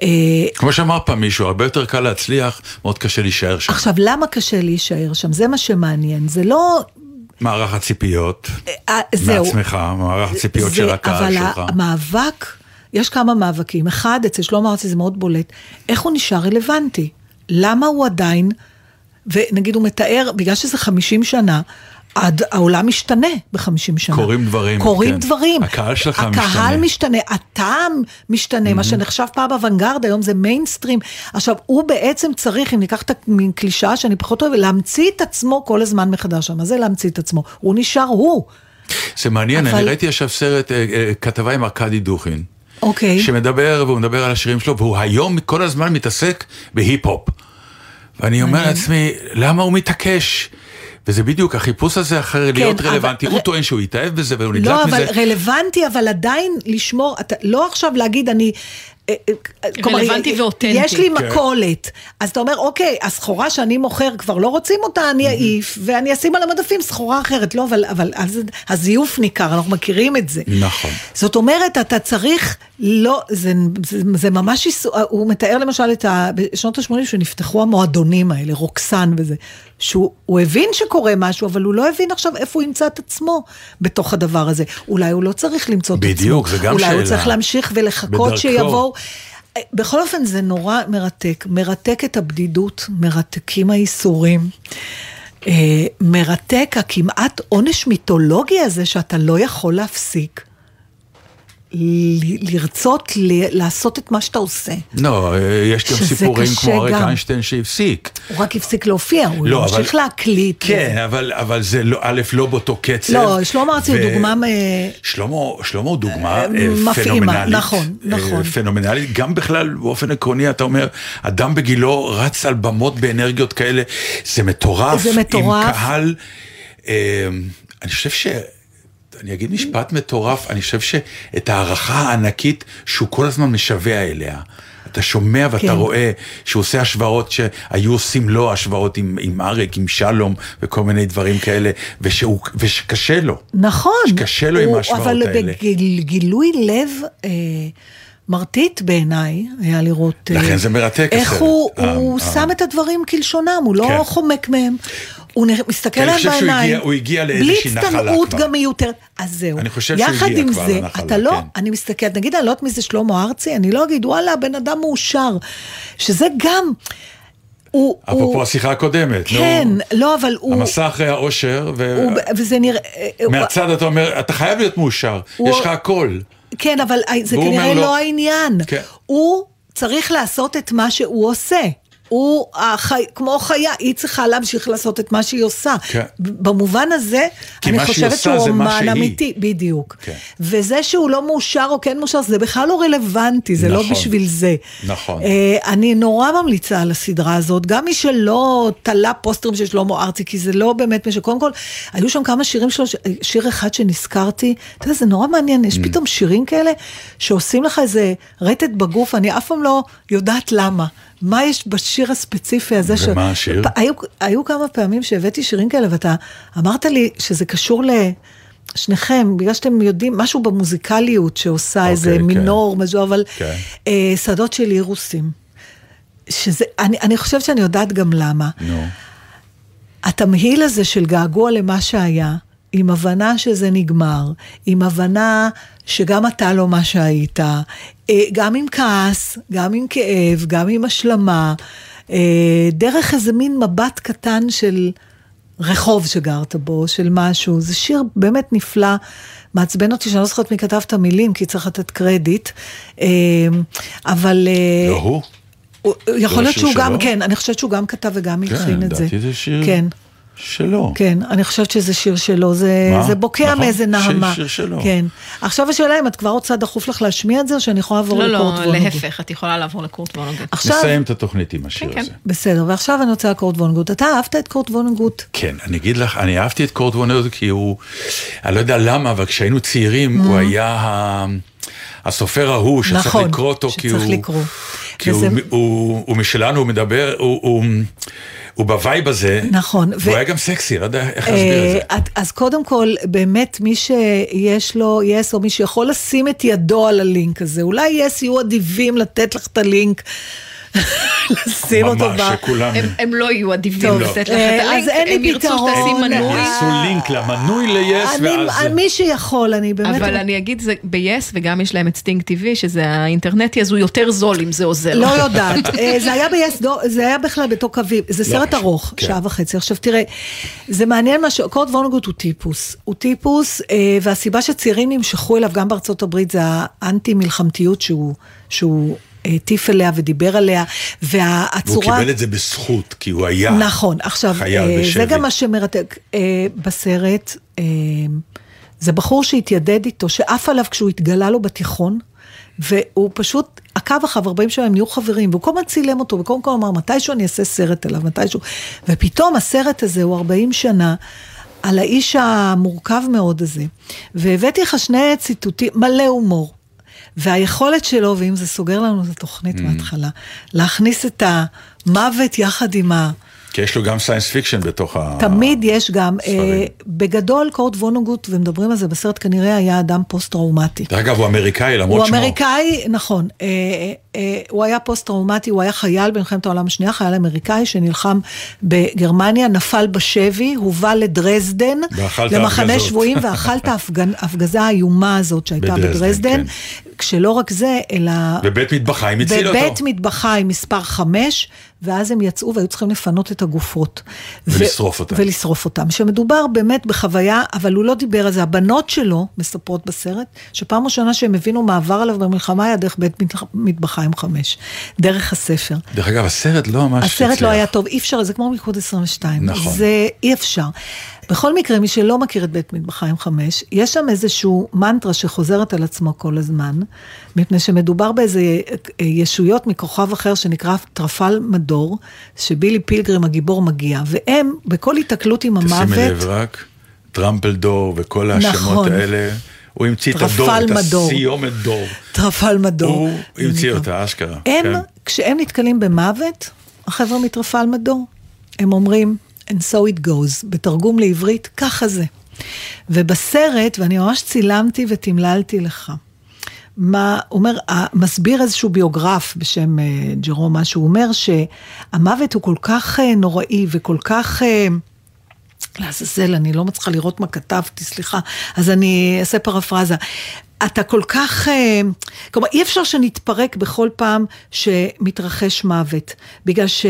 אה, כמו שאמר פעם מישהו, הרבה יותר קל להצליח, מאוד קשה להישאר שם. עכשיו, למה קשה להישאר שם? זה מה שמעניין. זה לא... מערך הציפיות, אה, זהו. מעצמך, מערך הציפיות זה- של הקהל שלך. אבל המאבק, יש כמה מאבקים. אחד, אצל שלמה ארצי זה מאוד בולט, איך הוא נשאר רלוונטי? למה הוא עדיין, ונגיד הוא מתאר, בגלל שזה 50 שנה, עד, העולם משתנה בחמישים שנה. קורים דברים, קורים כן. דברים. הקהל שלך הקהל משתנה. משתנה, הטעם משתנה, מה שנחשב פעם אוונגרד, היום זה מיינסטרים. עכשיו, הוא בעצם צריך, אם ניקח את המין קלישאה שאני פחות אוהבת, להמציא את עצמו כל הזמן מחדש. מה זה להמציא את עצמו? הוא נשאר הוא. זה מעניין, אבל- אני ראיתי עכשיו סרט, אה, אה, כתבה עם ארכדי דוכין. אוקיי. שמדבר, והוא מדבר על השירים שלו, והוא היום כל הזמן מתעסק בהיפ-הופ. ואני אומר. לעצמי, למה הוא מתעקש? וזה בדיוק החיפוש הזה אחר להיות אבל- רלוונטי, הוא ר- טוען שהוא התאהב בזה והוא נדלק לא, מזה. אבל רלוונטי, אבל עדיין לשמור, אתה, לא עכשיו להגיד אני... כלומר, רלוונטי ואותנטי. יש לי כן. מכולת, אז אתה אומר, אוקיי, הסחורה שאני מוכר כבר לא רוצים אותה, אני אעיף, ואני אשים על המדפים סחורה אחרת. לא, אבל, אבל אז הזיוף ניכר, אנחנו מכירים את זה. נכון. זאת אומרת, אתה צריך, לא, זה, זה, זה ממש, הוא מתאר למשל את ה... בשנות ה-80 שנפתחו המועדונים האלה, רוקסן וזה, שהוא הוא הבין שקורה משהו, אבל הוא לא הבין עכשיו איפה הוא ימצא את עצמו בתוך הדבר הזה. אולי הוא לא צריך למצוא את עצמו. בדיוק, זה גם אולי הוא שאלה. צריך להמשיך ולחכות. שיבואו. בכל אופן זה נורא מרתק, מרתק את הבדידות, מרתקים הייסורים. אה, מרתק הכמעט עונש מיתולוגי הזה שאתה לא יכול להפסיק לרצות ל- לעשות את מה שאתה עושה. לא, אה, יש גם סיפורים כמו אריק גם. איינשטיין שהפסיק. הוא רק הפסיק להופיע, הוא לא, ממשיך אבל- להקליט. כן, אבל, אבל זה לא, א', לא באותו קצב. לא, שלמה ארצי הוא ו- דוגמה מ... שלמה, שלמה הוא דוגמה אה, מפעימה, פנומנלית. נכון, נכון. אה, פנומנלית. גם בכלל, באופן עקרוני, אתה אומר, אדם בגילו רץ על במות באנרגיות כאלה, זה מטורף. זה מטורף. עם קהל, אה, אני חושב ש... אני אגיד משפט מטורף, אני חושב שאת ההערכה הענקית שהוא כל הזמן משווע אליה. אתה שומע ואתה כן. רואה שהוא עושה השוואות שהיו עושים לו השוואות עם, עם אריק, עם שלום וכל מיני דברים כאלה, ושהוא, ושקשה לו. נכון. שקשה לו עם הוא- ההשוואות אבל האלה. בגילוי לב אה, מרטיט בעיניי, היה לראות... אה, לכן זה מרתק, איך הסרט. הוא, אה, הוא אה. שם את הדברים כלשונם, הוא לא כן. חומק מהם. הוא מסתכל אני להם חושב שהוא בעיניים, הגיע- הוא הגיע לאיזושהי נחלה בלי הצטנעות כבר. גם מיותרת. אז זהו. אני חושב שהוא יחד הגיע עם כבר זה, לנחלה, אתה לא, כן. אני מסתכלת, נגיד, אני לא יודעת מי זה שלמה ארצי, אני לא אגיד, וואלה, הבן אדם מאושר. שזה גם, הוא... אפרופו הוא- השיחה הקודמת, נו. כן, לא, אבל הוא... המסע אחרי האושר, הוא- וזה נראה... הוא- ומהצד אתה אומר, אתה חייב להיות מאושר, הוא- יש לך הכל. כן, אבל זה והוא כנראה לו- לא העניין. כן. הוא צריך לעשות את מה שהוא עושה. הוא החי... כמו חיה, היא צריכה להמשיך לעשות את מה שהיא עושה. כן. במובן הזה, אני חושבת שהוא אומן. אמיתי, בדיוק. כן. וזה שהוא לא מאושר או כן מאושר, זה בכלל לא רלוונטי, זה לא נכון. בשביל זה. נכון. אה, אני נורא ממליצה על הסדרה הזאת, גם מי שלא תלה פוסטרים של שלמה ארצי, כי זה לא באמת מי שקודם כל, היו שם כמה שירים שלו, ש- שיר אחד שנזכרתי, אתה יודע, זה נורא מעניין, Mm. יש פתאום שירים כאלה שעושים לך איזה רטט בגוף, אני אף פעם לא יודעת למה. מה יש בשיר הספציפי הזה? ומה השיר? פ- היו, היו כמה פעמים שהבאתי שירים כאלה, ואתה אמרת לי שזה קשור ל... שניכם, בגלל שאתם יודעים, משהו במוזיקליות שעושה אוקיי, איזה כן. מינור, משהו, אבל כן. אה, שדות של אירוסים. שזה, אני, אני חושבת שאני יודעת גם למה. נו. התמהיל הזה של געגוע למה שהיה, עם הבנה שזה נגמר, עם הבנה שגם אתה לא מה שהיית, אה, גם עם כעס, גם עם כאב, גם עם השלמה, אה, דרך איזה מין מבט קטן של רחוב שגרת בו, של משהו. זה שיר באמת נפלא. מעצבן אותי שאני לא זוכרת מי כתב את המילים, כי צריך לתת קרדיט. אה, אבל... לא הוא? יכול להיות שהוא גם? כן, אני חושבת שהוא גם כתב וגם הלחין את זה. לדעתי זה שיר כן. שלו. כן, אני חושבת שזה שיר שלו, זה, מה? זה בוקע נכון, מאיזה שיר- נעמה. שיר שלו. כן. עכשיו השאלה אם את כבר רוצה דחוף לך להשמיע את זה, או שאני יכולה לעבור לא, לקורט לא, וונגוט. להפך, את יכולה לעבור לקורט וונגוט. עכשיו, נסיים את התוכנית עם השיר כן, הזה. בסדר, ועכשיו אני רוצה לקורט וונגוט. אתה אהבת את קורט וונגוט? כן, אני אגיד לך, אני אהבתי את קורט וונגוט כי הוא, אני לא יודע למה, אבל כשהיינו צעירים, הוא היה ה- הסופר ההוא שצריך נכון, לקרוא אותו, כי הוא... שצריך לקרוא. כי הוא, וזה- הוא, הוא משלנו, הוא מדבר, הוא, הוא, הוא ב vibe הזה, נכון, ו- והוא היה גם סקסי, לא יודע איך להסביר את זה. אה, אז קודם כל, באמת, מי שיש לו יס, או מי שיכול לשים את ידו על הלינק הזה, אולי יס יהיו אדיבים לתת לך את הלינק, לשים אותו ב... שכולם... הם- הם לא יהיו אדיבים טוב, לתת לך אה, את אז הלינק, אין לי הם ירצו פתרון. שתשים הם מנוי. יעשו לינק למנוי ל-yes, אני- ואז... מי שיכול, אני באמת... אבל אני אגיד, זה ב-yes וגם יש להם את סטינג TV, שזה האינטרנטי, אז הוא יותר זול אם זה עוזר. לא. יודעת, אה, זה היה ב-yes, דו- זה היה בכלל בדוקאביב, זה סרט חשוב, ארוך, כן. שעה וחצי. עכשיו תראה, זה מעניין מה ש... קורט וונגוט הוא טיפוס, הוא טיפוס, אה, והסיבה שצעירים נמשכו אליו גם בארצות הברית זה האנטי מלחמתיות שהוא, שהוא הטיף אליה ודיבר עליה, והוא והצורה... קיבל את זה בזכות, כי הוא היה נכון, עכשיו, חייל אה, בשבי. זה גם מה שמרתק אה, בסרט. אה, זה בחור שהתיידד איתו, שעף עליו כשהוא התגלה לו בתיכון, והוא פשוט עקב אחריו 40 שנה, הם נהיו חברים, והוא כל הזמן צילם אותו, וקודם כל אמר, מתישהו אני אעשה סרט עליו, מתישהו. ופתאום הסרט הזה הוא 40 שנה. על האיש המורכב מאוד הזה, והבאתי לך שני ציטוטים, מלא הומור. והיכולת שלו, ואם זה סוגר לנו את התוכנית Mm. מההתחלה, להכניס את המוות יחד עם ה... כי יש לו גם science fiction בתוך ה... תמיד יש גם, ספרים. אה, בגדול קורט וונגוט, ומדברים על זה בסרט, כנראה היה אדם פוסט-טראומטי. דרך אגב, הוא אמריקאי למרות הוא שמו. אמריקאי, נכון, אה, אה, הוא היה פוסט-טראומטי, הוא היה חייל במלחמת העולם השנייה, חייל אמריקאי שנלחם בגרמניה, נפל בשבי, הובא לדרזדן, למחנה. שבויים, ואכל את ההפגזה האיומה הזאת שהייתה בדרזדן, בדרזדן, כן. כשלא רק זה, אלא... בבית מטבחיים הציל אותו. בבית מטבחיים מספר 5, ואז הם יצאו והיו צריכים לפנות את הגופות. ולשרוף אותם. ולשרוף אותם. שמדובר באמת בחוויה, אבל הוא לא דיבר על זה. הבנות שלו מספרות בסרט, שפעם ראשונה שהם הבינו מה עבר עליו במלחמה היה דרך בית מטבחיים 5, דרך הספר. דרך אגב, הסרט לא ממש הסרט הצליח. לא היה טוב, אי אפשר, זה כמו מלכוד 22. נכון. זה אי אפשר. בכל מקרה, מי שלא מכיר את בית מטבחיים 5, יש שם איזשהו מנטרה שחוזרת על עצמו כל הזמן, מפני שמדובר באיזה אה, ישויות מכוכב אחר שנקרא טרפל מדור, שבילי פילגרים הגיבור מגיע, והם, בכל היתקלות עם המוות, תשימי לב רק, טראמפלדור וכל השמות נכון. האלה, הוא המציא את הדור, טרפל את מדור. הסיומת דור. טרפל מדור. הוא המציא. אותה, אשכרה. הם, כן. כשהם נתקלים במוות, החבר'ה מטרפל מדור, הם אומרים, and so it goes, בתרגום לעברית, ככה זה. ובסרט, ואני ממש צילמתי ותמללתי לך, מה, אומר, מסביר איזשהו ביוגרף בשם אה, ג'רום, מה שהוא אומר, שהמוות הוא כל כך אה, נוראי וכל כך... אה, לעזאזל, אני לא מצליחה לראות מה כתבתי, סליחה, אז אני אעשה פרפרזה. אתה כל כך, אה, כלומר, אי אפשר שנתפרק בכל פעם שמתרחש מוות, בגלל ש...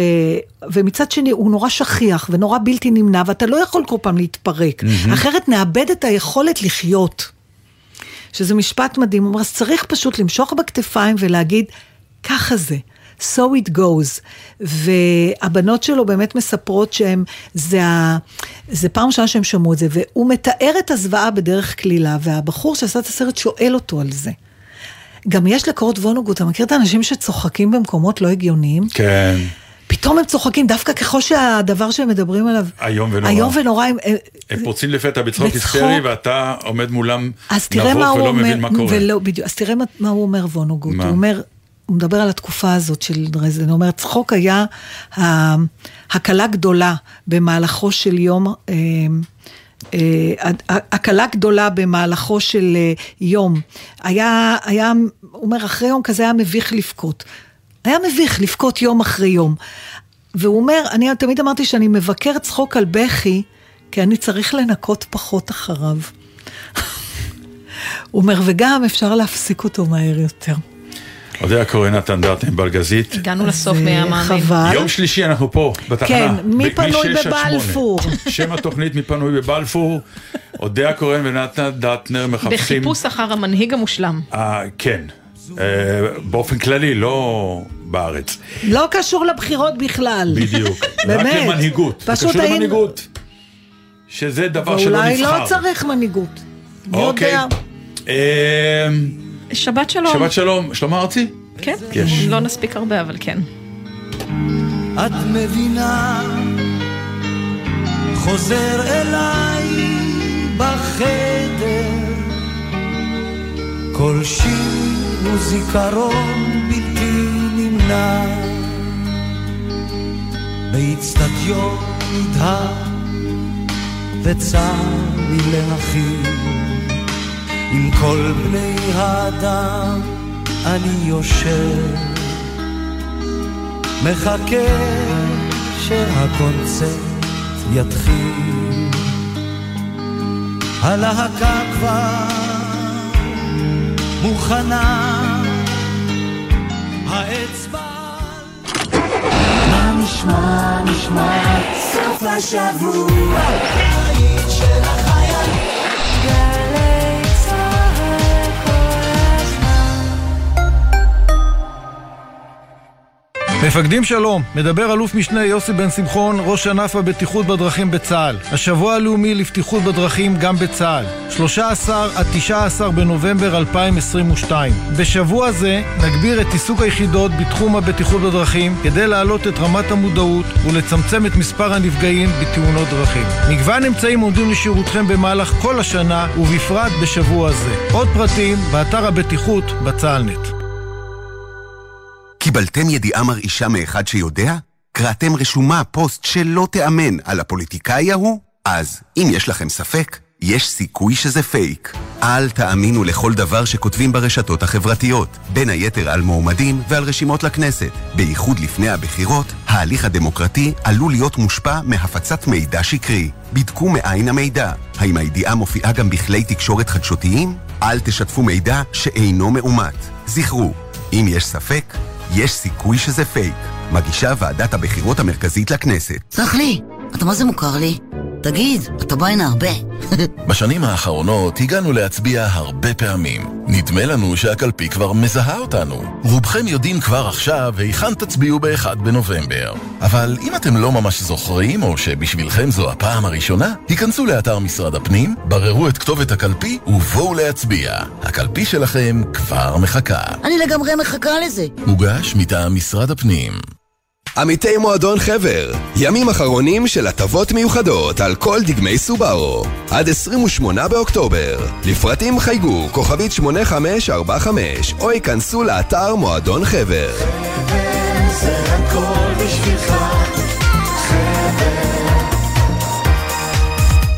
ומצד שני, הוא נורא שכיח ונורא בלתי נמנע, ואתה לא יכול כל פעם להתפרק, מהמם. אחרת נאבד את היכולת לחיות. שזה משפט מדהים, הוא אומר, אז צריך פשוט למשוך בכתפיים ולהגיד, ככה זה. So it goes. והבנות שלו באמת מספרות שהם, זה, ה, זה פעם ראשונה שהם שמעו את זה, והוא מתאר את הזוועה בדרך כלילה, והבחור שעשה את הסרט שואל אותו על זה. גם יש לקורות וונוגוט, אתה מכיר את האנשים שצוחקים במקומות לא הגיוניים? כן, פתאום הם צוחקים דווקא ככל שהדבר שהם מדברים עליו, איום ונורא. איום ונורא, הם, הם- פורצים לפתע בצחוק. היסטרי, ואתה עומד מולם נבוך ולא אומר, מבין מה קורה. ולא, בדיוק, אז תראה מה, מה הוא אומר וונוגוט? הוא אומר, הוא מדבר על התקופה הזאת של דרזדן, הוא אומר, צחוק היה הקלה גדולה במהלכו של יום, אה, אה, הקלה גדולה במהלכו של אה, יום. היה, היה, הוא אומר, אחרי יום כזה היה מביך לבכות. היה מביך לבכות יום אחרי יום. והוא אומר, אני תמיד אמרתי שאני מבקר צחוק על בכי, כי אני צריך לנקות פחות אחריו. הוא אומר, וגם אפשר להפסיק אותו מהר יותר. אודיה קורא נתן דרטן בלגזית. הגענו לסוף מהמאמין. חבל. יום שלישי אנחנו פה, בתחנה. כן, מי פנוי בבלפור? שם התוכנית מי פנוי בבלפור. אודיה קורן ונתן דטנר מחפשים... בחיפוש אחר המנהיג המושלם. אה, כן. אה, באופן כללי, לא בארץ. לא קשור לבחירות בכלל. בדיוק. באמת. רק למנהיגות. זה פשוט קשור למנהיגות. שזה דבר שלא ואולי נבחר. לא צריך מנהיגות. מי אוקיי. יודע? שבת שלום. שבת שלום. שלמה ארצי? כן, יש. לא נספיק הרבה, אבל כן. את מבינה, חוזר אליי בחדר, כל שיר הוא זיכרון בלתי נמנע, באיצטדיון נדהר וצר לי להכיר, עם כל בני האדם אני יושב. מחכה שהקונצרט יתחיל. הלהקה כבר מוכנה, האצבע... מה נשמע, נשמע, סוף השבוע, בית של מפקדים שלום, מדבר אלוף משנה יוסי בן שמחון, ראש ענף הבטיחות בדרכים בצה"ל. השבוע הלאומי לבטיחות בדרכים גם בצה"ל. 13 עד 19 בנובמבר 2022. בשבוע זה נגביר את עיסוק היחידות בתחום הבטיחות בדרכים כדי להעלות את רמת המודעות ולצמצם את מספר הנפגעים בתאונות דרכים. מגוון אמצעים עומדים לשירותכם במהלך כל השנה ובפרט בשבוע זה. עוד פרטים באתר הבטיחות בצה"לנט. קיבלתם ידיעה מרעישה מאחד שיודע? קראתם רשומה, פוסט שלא תיאמן על הפוליטיקאי ההוא? אז, אם יש לכם ספק, יש סיכוי שזה פייק. אל תאמינו לכל דבר שכותבים ברשתות החברתיות, בין היתר על מועמדים ועל רשימות לכנסת. בייחוד לפני הבחירות, ההליך הדמוקרטי עלול להיות מושפע מהפצת מידע שקרי. בדקו מאין המידע. האם הידיעה מופיעה גם בכלי תקשורת חדשותיים? אל תשתפו מידע שאינו מאומת. זכרו, אם יש ספק, יש סיכוי שזה פייק. מגישה ועדת הבחירות המרכזית לכנסת. סלח לי, אתה מה זה מוכר לי? תגיד, אתה בא הנה הרבה. בשנים האחרונות הגענו להצביע הרבה פעמים. נדמה לנו שהקלפי כבר מזהה אותנו. רובכם יודעים כבר עכשיו היכן תצביעו ב-1 בנובמבר. אבל אם אתם לא ממש זוכרים, או שבשבילכם זו הפעם הראשונה, היכנסו לאתר משרד הפנים, בררו את כתובת הקלפי ובואו להצביע. הקלפי שלכם כבר מחכה. אני לגמרי מחכה לזה. מוגש מטעם משרד הפנים. עמיתי מועדון חבר, ימים אחרונים של הטבות מיוחדות על כל דגמי סובארו, עד 28 באוקטובר. לפרטים חייגו כוכבית 8545 או ייכנסו לאתר מועדון חבר. זה הכל בשבילך,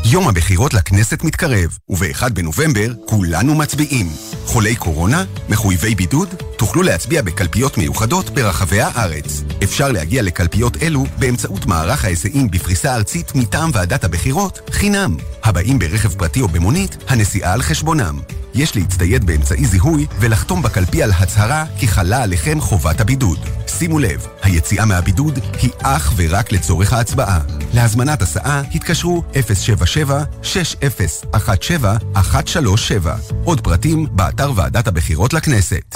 יום הבחירות לכנסת מתקרב, וב-1 בנובמבר כולנו מצביעים. חולי קורונה? מחויבי בידוד? תוכלו להצביע בקלפיות מיוחדות ברחבי הארץ. אפשר להגיע לקלפיות אלו באמצעות מערך ההיסעים בפריסה ארצית מטעם ועדת הבחירות, חינם. הבאים ברכב פרטי או במונית, הנסיעה על חשבונם. יש להצטייד באמצעי זיהוי ולחתום בקלפי על הצהרה כי חלה עליכם חובת הבידוד. שימו לב, היציאה מהבידוד היא אך ורק לצורך ההצבעה. להזמנת הסעה התקשרו 077-6017-137. עוד פרטים באתר ועדת הבחירות לכנסת.